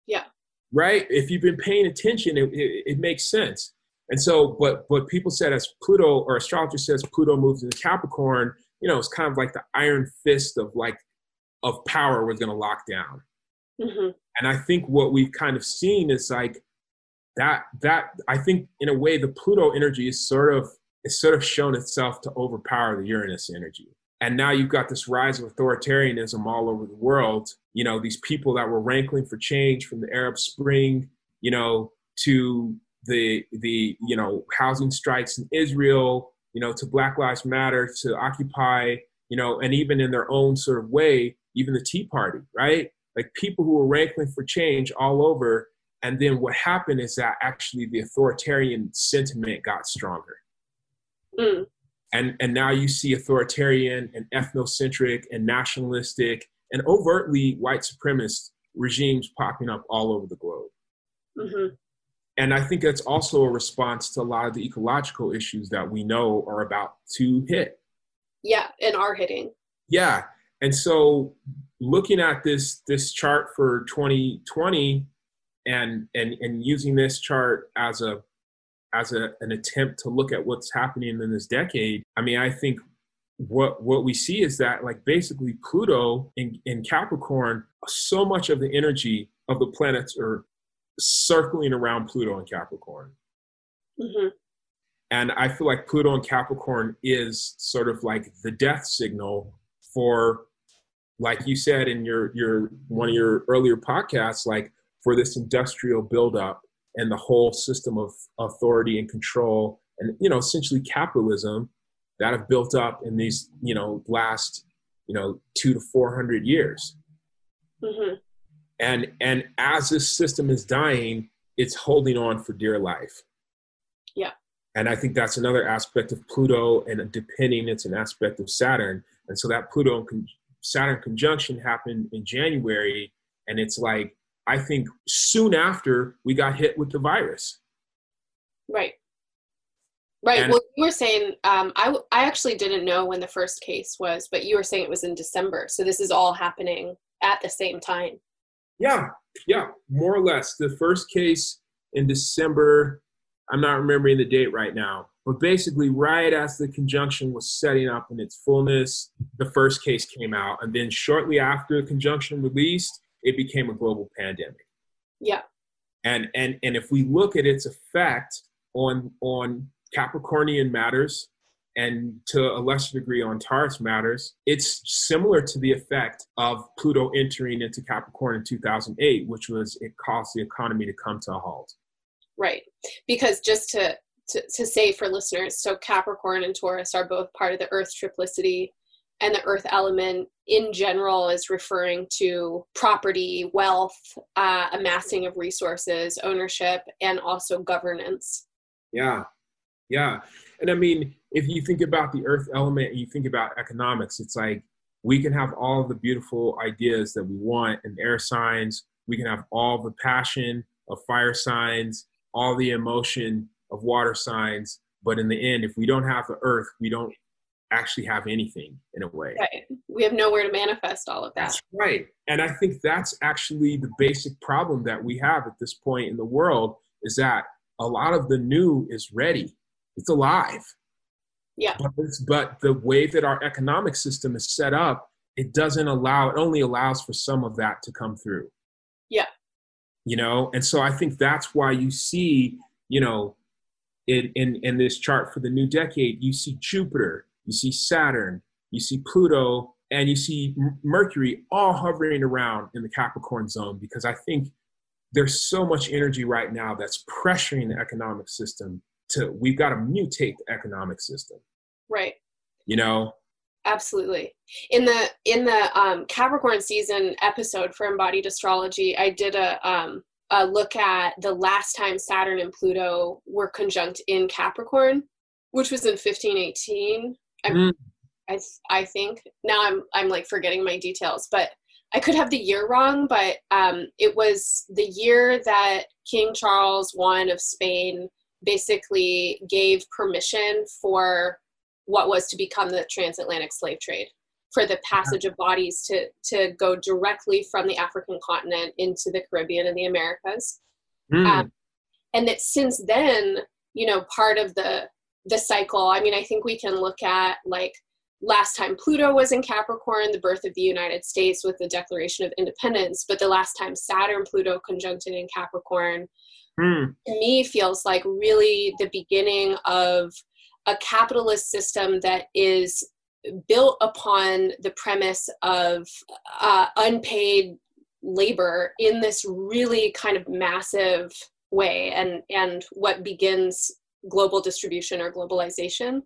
Speaker 1: Yeah.
Speaker 2: Right? If you've been paying attention, it, it, it makes sense. And so, but but people said as Pluto or astrology says Pluto moves into Capricorn, you know, it's kind of like the iron fist of like of power was going to lock down. Mm-hmm. And I think what we've kind of seen is like that that I think in a way the Pluto energy is sort of is sort of shown itself to overpower the Uranus energy. And now you've got this rise of authoritarianism all over the world. You know, these people that were rankling for change from the Arab Spring, you know, to the the you know housing strikes in Israel, you know, to Black Lives Matter, to Occupy, you know, and even in their own sort of way, even the Tea Party, right? Like people who were rankling for change all over. And then what happened is that actually the authoritarian sentiment got stronger. Mm. And, and now you see authoritarian and ethnocentric and nationalistic and overtly white supremacist regimes popping up all over the globe. Mm-hmm and I think that's also a response to a lot of the ecological issues that we know are about to hit.
Speaker 1: Yeah, and are hitting.
Speaker 2: Yeah, and so looking at this this chart for 2020 and and and using this chart as a as a, an attempt to look at what's happening in this decade, I mean, I think what what we see is that like basically Pluto in, in Capricorn, so much of the energy of the planets are circling around Pluto and Capricorn. Mm-hmm. And I feel like Pluto and Capricorn is sort of like the death signal for, like you said in your your one of your earlier podcasts, like for this industrial buildup and the whole system of authority and control and you know essentially capitalism that have built up in these you know last you know two to four hundred years mm-hmm. And and as this system is dying it's holding on for dear life
Speaker 1: yeah
Speaker 2: and i think that's another aspect of pluto and depending it's an aspect of saturn and so that pluto and saturn conjunction happened in january and it's like i think soon after we got hit with the virus
Speaker 1: right Right. And well, you were saying um, I I actually didn't know when the first case was, but you were saying it was in December. So this is all happening at the same time.
Speaker 2: Yeah, yeah, more or less. The first case in December. I'm not remembering the date right now, but basically, right as the conjunction was setting up in its fullness, the first case came out, and then shortly after the conjunction released, it became a global pandemic.
Speaker 1: Yeah.
Speaker 2: And and and if we look at its effect on on Capricornian matters and to a lesser degree on Taurus matters, it's similar to the effect of Pluto entering into Capricorn in 2008, which was it caused the economy to come to a halt.
Speaker 1: Right. Because just to, to, to say for listeners, so Capricorn and Taurus are both part of the Earth triplicity, and the Earth element in general is referring to property, wealth, uh, amassing of resources, ownership, and also governance.
Speaker 2: Yeah, yeah. And I mean, if you think about the earth element and you think about economics, it's like we can have all the beautiful ideas that we want in air signs. We can have all the passion of fire signs, all the emotion of water signs. But in the end, if we don't have the earth, we don't actually have anything in a way.
Speaker 1: Right. We have nowhere to manifest all of that.
Speaker 2: That's right. And I think that's actually the basic problem that we have at this point in the world is that a lot of the new is ready it's alive.
Speaker 1: Yeah.
Speaker 2: But, but the way that our economic system is set up, it doesn't allow, it only allows for some of that to come through.
Speaker 1: Yeah.
Speaker 2: You know, and so I think that's why you see, you know, in, in, in this chart for the new decade, you see Jupiter, you see Saturn, you see Pluto, and you see Mercury all hovering around in the Capricorn zone because I think there's so much energy right now that's pressuring the economic system to we've got to mutate the economic system.
Speaker 1: Right.
Speaker 2: You know?
Speaker 1: Absolutely. In the in the um, capricorn season episode for embodied astrology i did a um, a look at the last time saturn and pluto were conjunct in capricorn which was in 1518 mm. I, I think. Now i'm i'm like forgetting my details but i could have the year wrong but um, it was the year that king charles i of spain basically gave permission for what was to become the transatlantic slave trade for the passage of bodies to to go directly from the African continent into the Caribbean and the Americas. Mm. Um, and that since then, you know, part of the the cycle. I mean, I think we can look at like last time Pluto was in Capricorn, the birth of the United States with the Declaration of Independence, but the last time Saturn Pluto conjuncted in Capricorn mm. to me feels like really the beginning of a capitalist system that is built upon the premise of uh, unpaid labor in this really kind of massive way and and what begins global distribution or globalization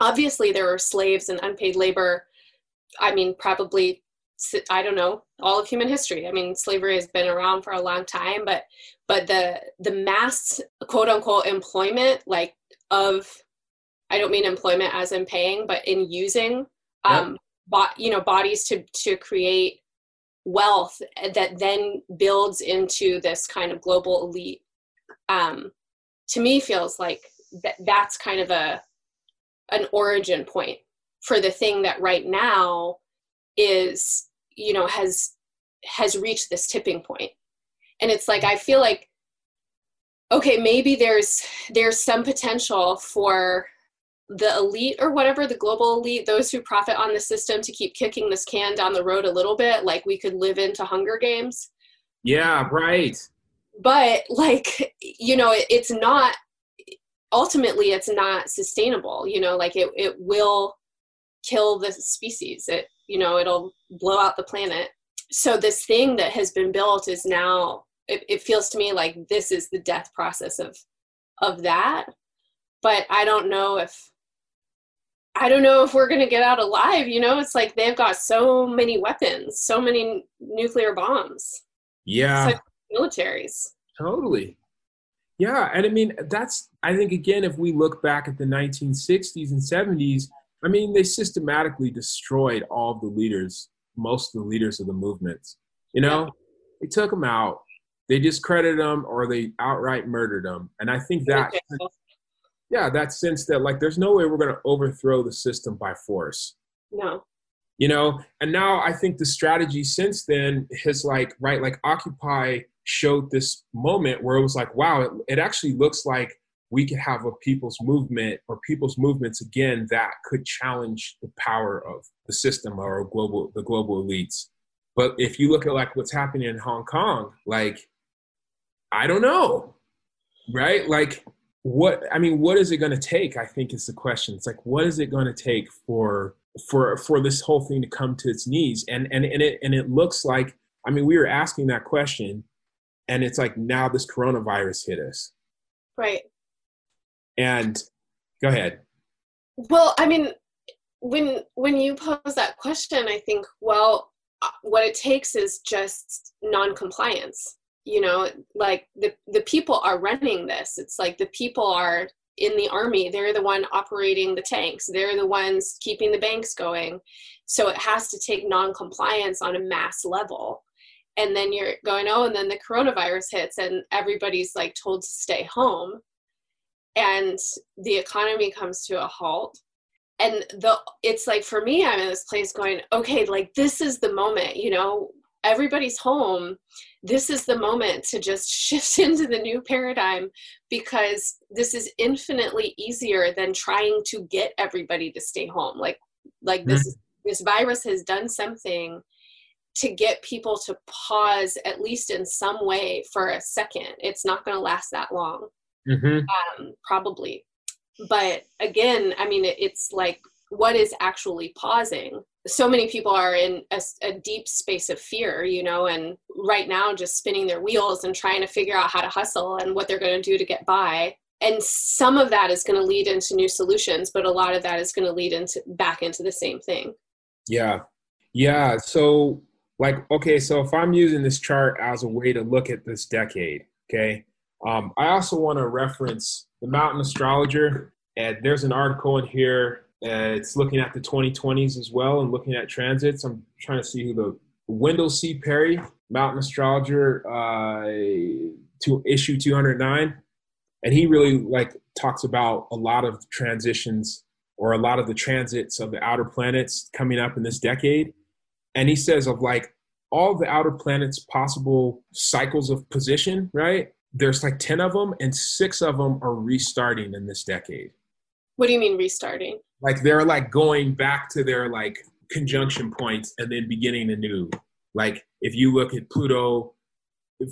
Speaker 1: obviously there are slaves and unpaid labor i mean probably I don't know all of human history. I mean, slavery has been around for a long time, but but the the mass quote unquote employment like of I don't mean employment as in paying, but in using um, but you know bodies to to create wealth that then builds into this kind of global elite. Um, to me, feels like that that's kind of a an origin point for the thing that right now is you know has has reached this tipping point and it's like i feel like okay, maybe there's there's some potential for the elite or whatever, the global elite, those who profit on the system to keep kicking this can down the road a little bit, like we could live into Hunger Games.
Speaker 2: Yeah, right.
Speaker 1: But like, you know, it, it's not ultimately it's not sustainable, you know, like it it will kill the species. It you know, it'll blow out the planet. So this thing that has been built is now it, it feels to me like this is the death process of of that. But I don't know if I don't know if we're going to get out alive. You know, it's like they've got so many weapons, so many nuclear bombs.
Speaker 2: Yeah.
Speaker 1: Such militaries.
Speaker 2: Totally. Yeah. And I mean, that's, I think, again, if we look back at the 1960s and 70s, I mean, they systematically destroyed all of the leaders, most of the leaders of the movements. You know, yeah. they took them out, they discredited them, or they outright murdered them. And I think that yeah, that sense that like there's no way we're going to overthrow the system by force.
Speaker 1: No.
Speaker 2: You know, and now I think the strategy since then has like right like Occupy showed this moment where it was like, wow, it, it actually looks like we could have a people's movement or people's movements again that could challenge the power of the system or global the global elites. But if you look at like what's happening in Hong Kong, like I don't know, right? Like what i mean what is it going to take i think is the question it's like what is it going to take for for for this whole thing to come to its knees and and and it and it looks like i mean we were asking that question and it's like now this coronavirus hit us
Speaker 1: right
Speaker 2: and go ahead.
Speaker 1: Well i mean when when you pose that question i think well uh, what it takes is just non-compliance you know like the the people are running this. It's like the people are in the army. They're the one operating the tanks. They're the ones keeping the banks going. So it has to take non-compliance on a mass level. And then you're going oh and then the coronavirus hits and everybody's like told to stay home and the economy comes to a halt. And the it's like for me i'm in this place going okay like this is the moment you know everybody's home. This is the moment to just [laughs] shift into the new paradigm because this is infinitely easier than trying to get everybody to stay home. Like like mm-hmm. this this virus has done something to get people to pause at least in some way for a second. It's not going to last that long mm-hmm. um, probably. But again i mean it, it's like what is actually pausing? So many people are in a, a, deep space of fear you know and right now just spinning their wheels and trying to figure out how to hustle and what they're going to do to get by. And some of that is going to lead into new solutions but a lot of that is going to lead into back into the same thing.
Speaker 2: Yeah. Yeah so like okay so if i'm using this chart as a way to look at this decade okay um, i also want to reference the mountain astrologer and there's an article in here uh, it's looking at the 2020s as well and looking at transits. I'm trying to see who the Wendell C. Perry, Mountain Astrologer, uh, to issue 209, and he really like talks about a lot of transitions or a lot of the transits of the outer planets coming up in this decade. And he says of like all the outer planets possible cycles of position, right? There's like 10 of them, and six of them are restarting in this decade.
Speaker 1: What do you mean restarting?
Speaker 2: like they're like going back to their like conjunction points and then beginning anew. Like if you look at Pluto,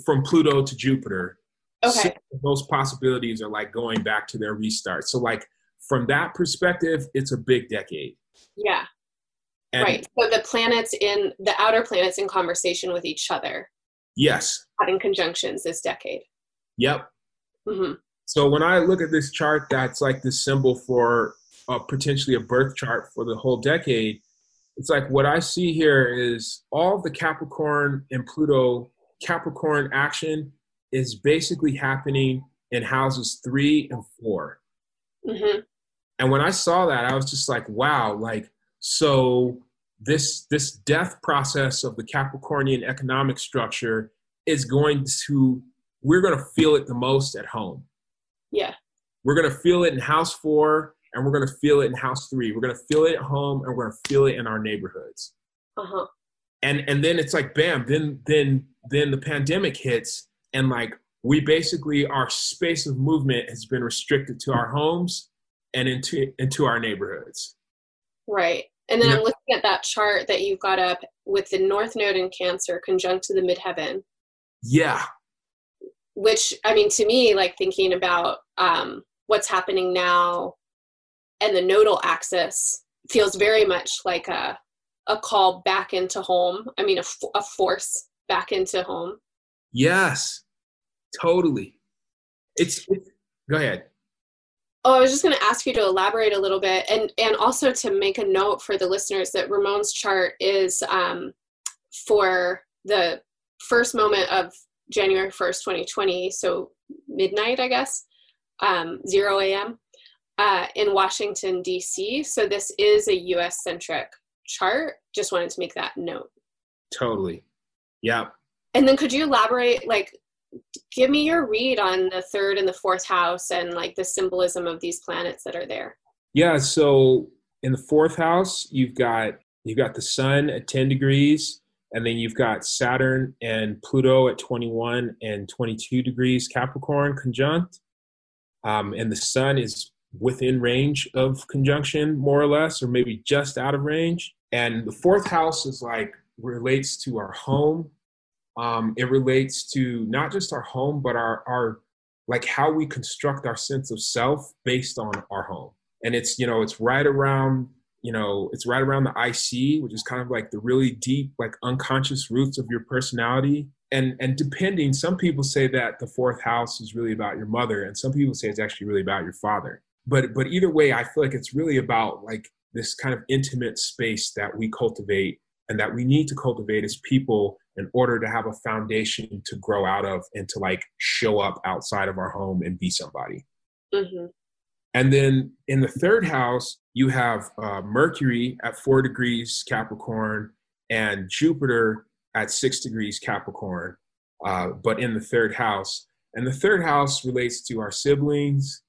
Speaker 2: from Pluto to Jupiter,
Speaker 1: okay,
Speaker 2: those possibilities are like going back to their restart. So like from that perspective, it's a big decade.
Speaker 1: Yeah. And right. So the planets in the outer planets in conversation with each other.
Speaker 2: Yes.
Speaker 1: Having conjunctions this decade.
Speaker 2: Yep.
Speaker 1: Mm-hmm.
Speaker 2: So when I look at this chart, that's like the symbol for uh, potentially a birth chart for the whole decade, it's like what I see here is all the Capricorn and Pluto Capricorn action is basically happening in houses three and 4
Speaker 1: mm-hmm.
Speaker 2: And when I saw that, I was just like, wow, like so this this death process of the Capricornian economic structure is going to we're going to feel it the most at home.
Speaker 1: Yeah.
Speaker 2: We're going to feel it in house four and we're going to feel it in house three. We're going to feel it at home, and we're going to feel it in our neighborhoods.
Speaker 1: Uh-huh.
Speaker 2: And and then it's like bam. Then then then the pandemic hits, and like we basically our space of movement has been restricted to our homes and into into our neighborhoods.
Speaker 1: Right. And then yeah. I'm looking at that chart that you've got up with the North Node in Cancer conjunct to the midheaven.
Speaker 2: Yeah.
Speaker 1: Which I mean, to me, like thinking about um, what's happening now and the nodal axis feels very much like a a call back into home. I mean, a, a force back into home.
Speaker 2: Yes, totally. It's, it's go ahead.
Speaker 1: Oh, I was just going to ask you to elaborate a little bit, and and also to make a note for the listeners that Ramon's chart is um, for the first moment of January first, twenty twenty, so midnight, I guess, um, zero a.m. Uh, in Washington D.C. So this is a U.S. centric chart. Just wanted to make that note.
Speaker 2: Totally. Yeah.
Speaker 1: And then could you elaborate, like, give me your read on the third and the fourth house and like the symbolism of these planets that are there?
Speaker 2: Yeah. So in the fourth house, you've got you've got the sun at 10 degrees and then you've got saturn and pluto at 21 and 22 degrees capricorn conjunct um, and the sun is within range of conjunction, more or less, or maybe just out of range. And the fourth house is like relates to our home. Um, it relates to not just our home, but our our like how we construct our sense of self based on our home. And it's you know it's right around you know it's right around the IC, which is kind of like the really deep like unconscious roots of your personality. And and depending, some people say that the fourth house is really about your mother, and some people say it's actually really about your father but but either way i feel like it's really about like this kind of intimate space that we cultivate and that we need to cultivate as people in order to have a foundation to grow out of and to like show up outside of our home and be somebody mm-hmm. And then in the third house you have uh, mercury at four degrees capricorn and jupiter at six degrees capricorn uh, but in the third house and the third house relates to our siblings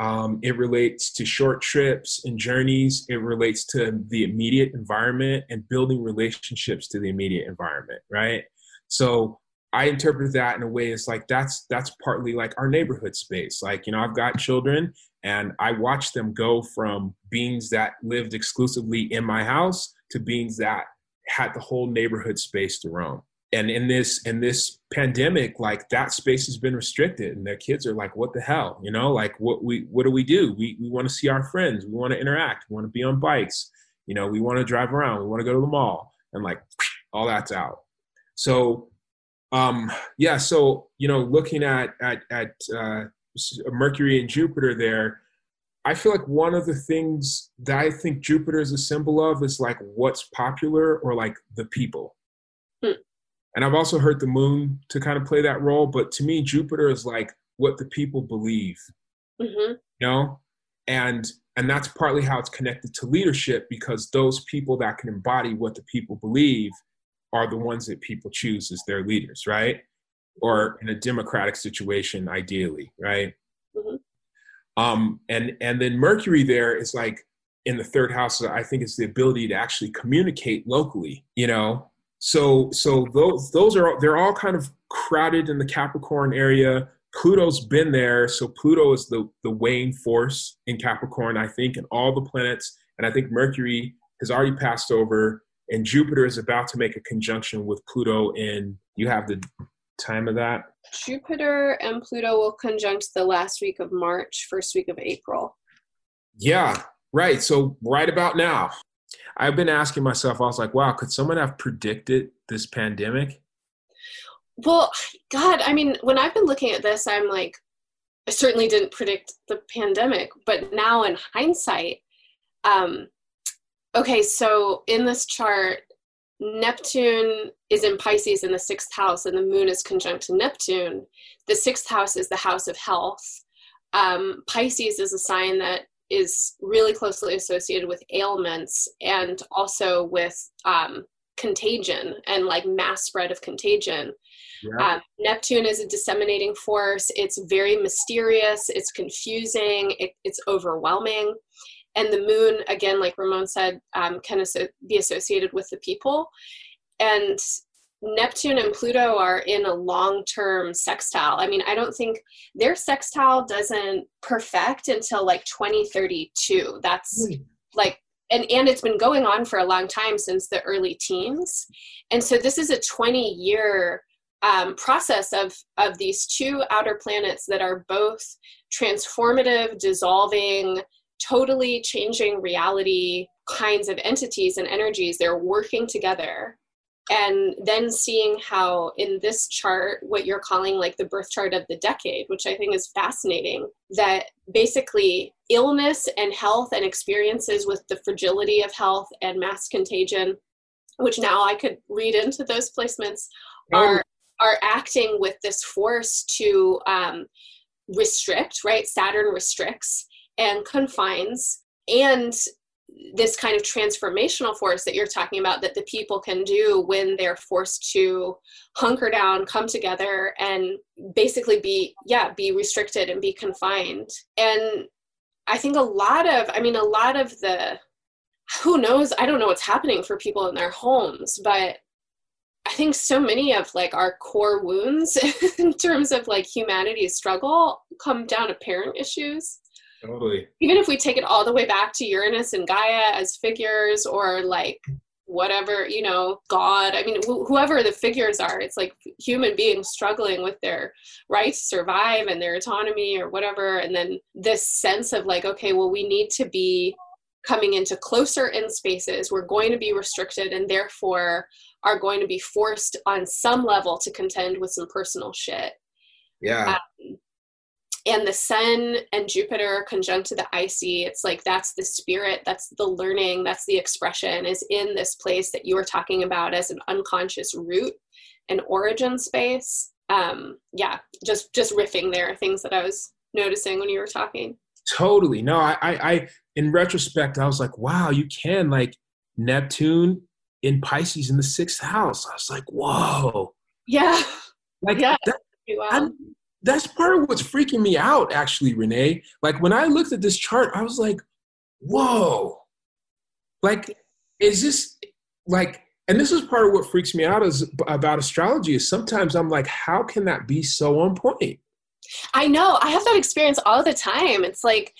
Speaker 2: um, it relates to short trips and journeys. It relates to the immediate environment and building relationships to the immediate environment, right? So I interpret that in a way it's like that's that's partly like our neighborhood space. Like, you know, I've got children and I watch them go from beings that lived exclusively in my house to beings that had the whole neighborhood space to roam and in this in this pandemic like that space has been restricted and their kids are like what the hell? You know like what we what do we do? We we want to see our friends. We want to interact. We want to be on bikes. You know we want to drive around. We want to go to the mall. And like all that's out. So um yeah so you know looking at at at uh, mercury and jupiter there I feel like one of the things that I think Jupiter is a symbol of is like what's popular or like the people. Hmm. And I've also heard the moon to kind of play that role, but to me, Jupiter is like what the people believe. Mm-hmm. You know? And and that's partly how it's connected to leadership because those people that can embody what the people believe are the ones that people choose as their leaders, right? Or in a democratic situation, ideally, right? Mm-hmm. Um, and and then Mercury there is like in the third house. I think it's the ability to actually communicate locally, you know, so so those those are they're all kind of crowded in the Capricorn area. Pluto's been there, so Pluto is the the weighing force in Capricorn, I think, and all the planets. And I think Mercury has already passed over, and Jupiter is about to make a conjunction with Pluto. In you have the time of that.
Speaker 1: Jupiter and Pluto will conjunct the last week of March, first week of April.
Speaker 2: Yeah, right. So right about now. I've been asking myself, I was like, wow, could someone have predicted this pandemic?
Speaker 1: Well, God, I mean, when I've been looking at this, I'm like, I certainly didn't predict the pandemic, but now in hindsight, um, okay, so in this chart, Neptune is in Pisces in the sixth house, and the moon is conjunct to Neptune. The sixth house is the house of health. Um, Pisces is a sign that is really closely associated with ailments and also with um, contagion and like mass spread of contagion. Yeah. Um, Neptune is a disseminating force. It's very mysterious. It's confusing. It, it's overwhelming. And the moon, again, like Ramon said, um, can be associated with the people. And Neptune and Pluto are in a long term sextile. I mean, I don't think their sextile doesn't perfect until like 2032. That's mm. like, and, and it's been going on for a long time since the early teens. And so this is a 20 year um, process of, of these two outer planets that are both transformative, dissolving, totally changing reality kinds of entities and energies. They're working together. And then seeing how in this chart what you're calling like the birth chart of the decade which i think is fascinating that basically illness and health and experiences with the fragility of health and mass contagion which now i could read into those placements are are acting with this force to um, restrict right? Saturn restricts and confines and this kind of transformational force that you're talking about that the people can do when they're forced to hunker down come together and basically be yeah be restricted and be confined. And i think a lot of i mean a lot of the who knows? I don't know what's happening for people in their homes but i think so many of like our core wounds [laughs] in terms of like humanity's struggle come down to parent issues
Speaker 2: Totally.
Speaker 1: Even if we take it all the way back to Uranus and Gaia as figures or like whatever, you know, God, I mean, wh- whoever the figures are, it's like human beings struggling with their right to survive and their autonomy or whatever. And then this sense of like, okay, well, we need to be coming into closer in spaces. We're going to be restricted and therefore are going to be forced on some level to contend with some personal shit.
Speaker 2: Yeah. Um,
Speaker 1: and the sun and jupiter conjunct to the IC. It's like that's the spirit that's the learning that's the expression is in this place that you were talking about as an unconscious root and origin space. Um yeah just just riffing there things that i was noticing when you were talking.
Speaker 2: Totally. No i i in retrospect i was like wow you can like neptune in pisces in the sixth house. I was like whoa.
Speaker 1: Yeah.
Speaker 2: Like yeah. that, wow that's part of what's freaking me out, actually, Renee. Like when I looked at this chart, I was like, whoa. Like, is this like, and this is part of what freaks me out is about astrology is sometimes I'm like, how can that be so on point?
Speaker 1: I know. I have that experience all the time. It's like,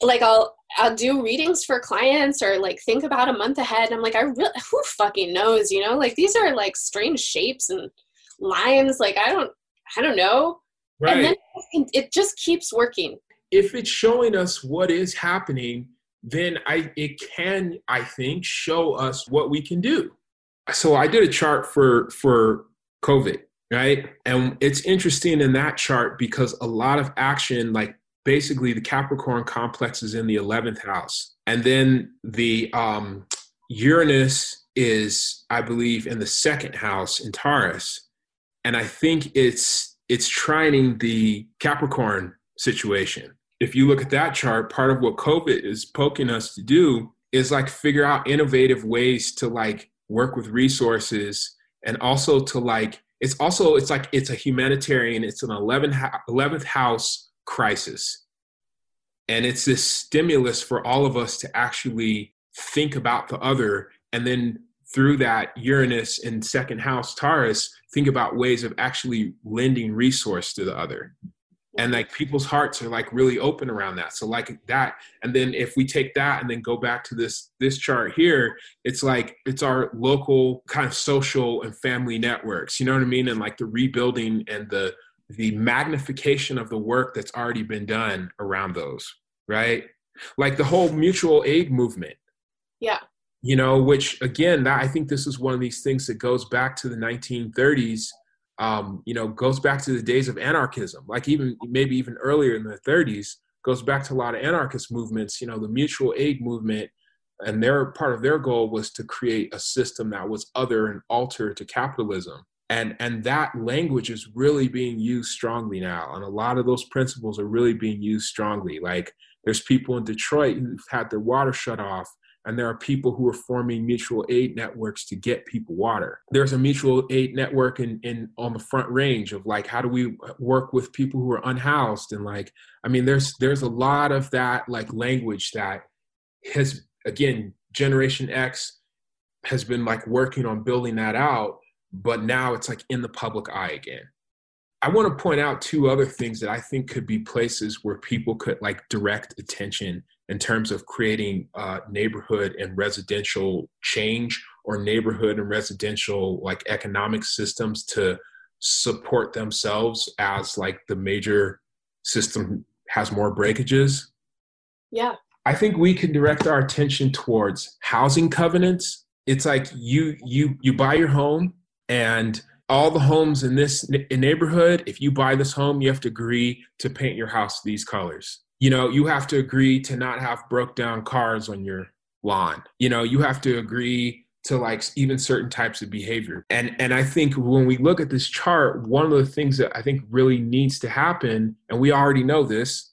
Speaker 1: like I'll I'll do readings for clients or like think about a month ahead. And I'm like, I really who fucking knows, you know? Like these are like strange shapes and lines. Like I don't I don't know. Right. And then it just keeps working.
Speaker 2: If it's showing us what is happening, then I it can I think show us what we can do. So I did a chart for for COVID, right? And it's interesting in that chart because a lot of action like basically the Capricorn complex is in the 11th house. And then the um Uranus is I believe in the second house in Taurus. And I think it's it's trining the Capricorn situation. If you look at that chart, part of what COVID is poking us to do is like figure out innovative ways to like work with resources and also to like it's also it's like it's a humanitarian it's an 11th, 11th house crisis and it's this stimulus for all of us to actually think about the other and then through that Uranus and second house Taurus, think about ways of actually lending resource to the other. And like people's hearts are like really open around that. So like that, and then if we take that and then go back to this this chart here, it's like it's our local kind of social and family networks. You know what I mean? And like the rebuilding and the the magnification of the work that's already been done around those, right? Like the whole mutual aid movement.
Speaker 1: Yeah
Speaker 2: you know, which again, I think this is one of these things that goes back to the 1930s. Um, you know, goes back to the days of anarchism, like even maybe even earlier in the 30s, goes back to a lot of anarchist movements. You know, the mutual aid movement, and their part of their goal was to create a system that was other and alter to capitalism. And and that language is really being used strongly now, and a lot of those principles are really being used strongly. Like there's people in Detroit who've had their water shut off and there are people who are forming mutual aid networks to get people water there's a mutual aid network in, in on the front range of like how do we work with people who are unhoused and like i mean there's there's a lot of that like language that has again generation x has been like working on building that out but now it's like in the public eye again. I want to point out two other things that I think could be places where people could like direct attention in terms of creating uh, neighborhood and residential change or neighborhood and residential like economic systems to support themselves as like the major system has more breakages.
Speaker 1: Yeah.
Speaker 2: I think we can direct our attention towards housing covenants. It's like you you you buy your home and all the homes in this neighborhood, if you buy this home, you have to agree to paint your house these colors. You know, you have to agree to not have broke down cars on your lawn. You know, you have to agree to like even certain types of behavior. And and I think when we look at this chart, one of the things that I think really needs to happen, and we already know this,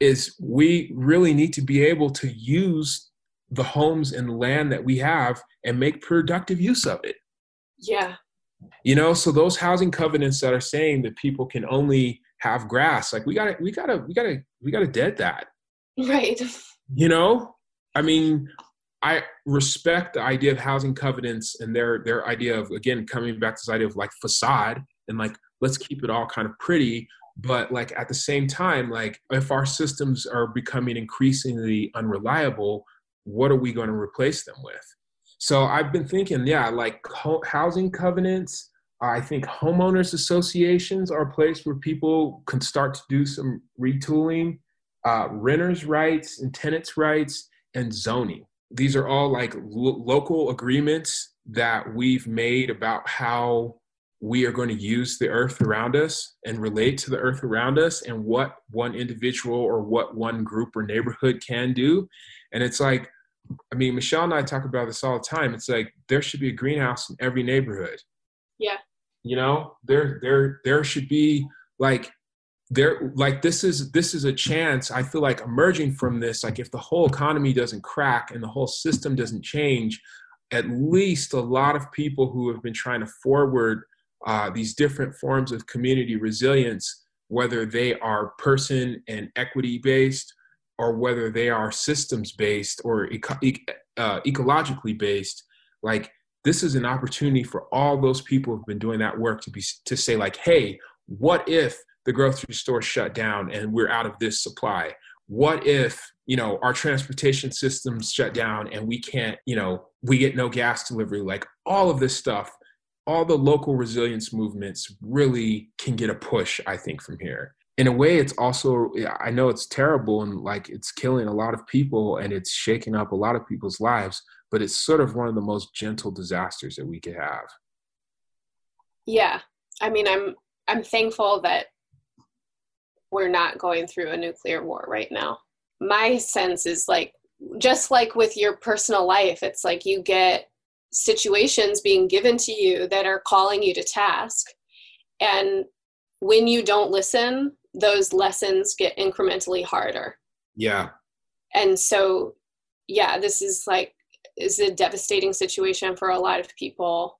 Speaker 2: is we really need to be able to use the homes and land that we have and make productive use of it.
Speaker 1: Yeah.
Speaker 2: You know, so those housing covenants that are saying that people can only have grass, like we gotta, we gotta, we gotta, we gotta dead that.
Speaker 1: Right.
Speaker 2: You know, I mean, I respect the idea of housing covenants and their their idea of again coming back to this idea of like facade and like let's keep it all kind of pretty but like at the same time like if our systems are becoming increasingly unreliable what are we going to replace them with so I've been thinking, yeah, like housing covenants. I think homeowners associations are a place where people can start to do some retooling. Uh, renters' rights and tenants' rights and zoning. These are all like lo- local agreements that we've made about how we are going to use the earth around us and relate to the earth around us and what one individual or what one group or neighborhood can do. And it's like, I mean, Michelle and I talk about this all the time. It's like there should be a greenhouse in every neighborhood.
Speaker 1: Yeah.
Speaker 2: You know, there there there should be like there like this is this is a chance i feel like emerging from this like if the whole economy doesn't crack and the whole system doesn't change at least a lot of people who have been trying to forward uh, these different forms of community resilience whether they are person and equity based or whether they are systems based or eco- uh, ecologically based like this is an opportunity for all those people who've been doing that work to be to say like hey what if the grocery store shut down and we're out of this supply? What if you know our transportation systems shut down and we can't you know we get no gas delivery? Like all of this stuff all the local resilience movements really can get a push i think from here. In a way it's also i know it's terrible and like it's killing a lot of people and it's shaking up a lot of people's lives but it's sort of one of the most gentle disasters that we could have
Speaker 1: yeah i mean i'm i'm thankful that we're not going through a nuclear war right now my sense is like just like with your personal life it's like you get situations being given to you that are calling you to task and when you don't listen those lessons get incrementally harder.
Speaker 2: Yeah.
Speaker 1: And so, yeah, this is like is a devastating situation for a lot of people,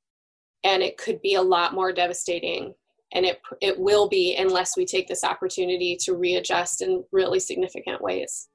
Speaker 1: and it could be a lot more devastating, and it it will be unless we take this opportunity to readjust in really significant ways.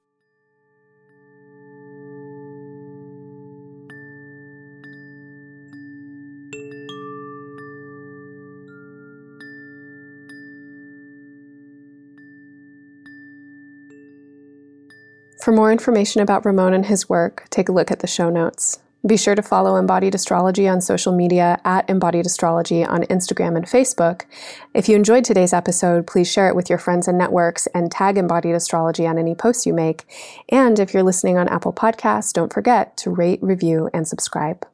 Speaker 1: For more information about Ramon and his work, take a look at the show notes. Be sure to follow Embodied Astrology on social media at Embodied Astrology on Instagram and Facebook. If you enjoyed today's episode, please share it with your friends and networks and tag Embodied Astrology on any posts you make. And if you're listening on Apple Podcasts, don't forget to rate, review, and subscribe.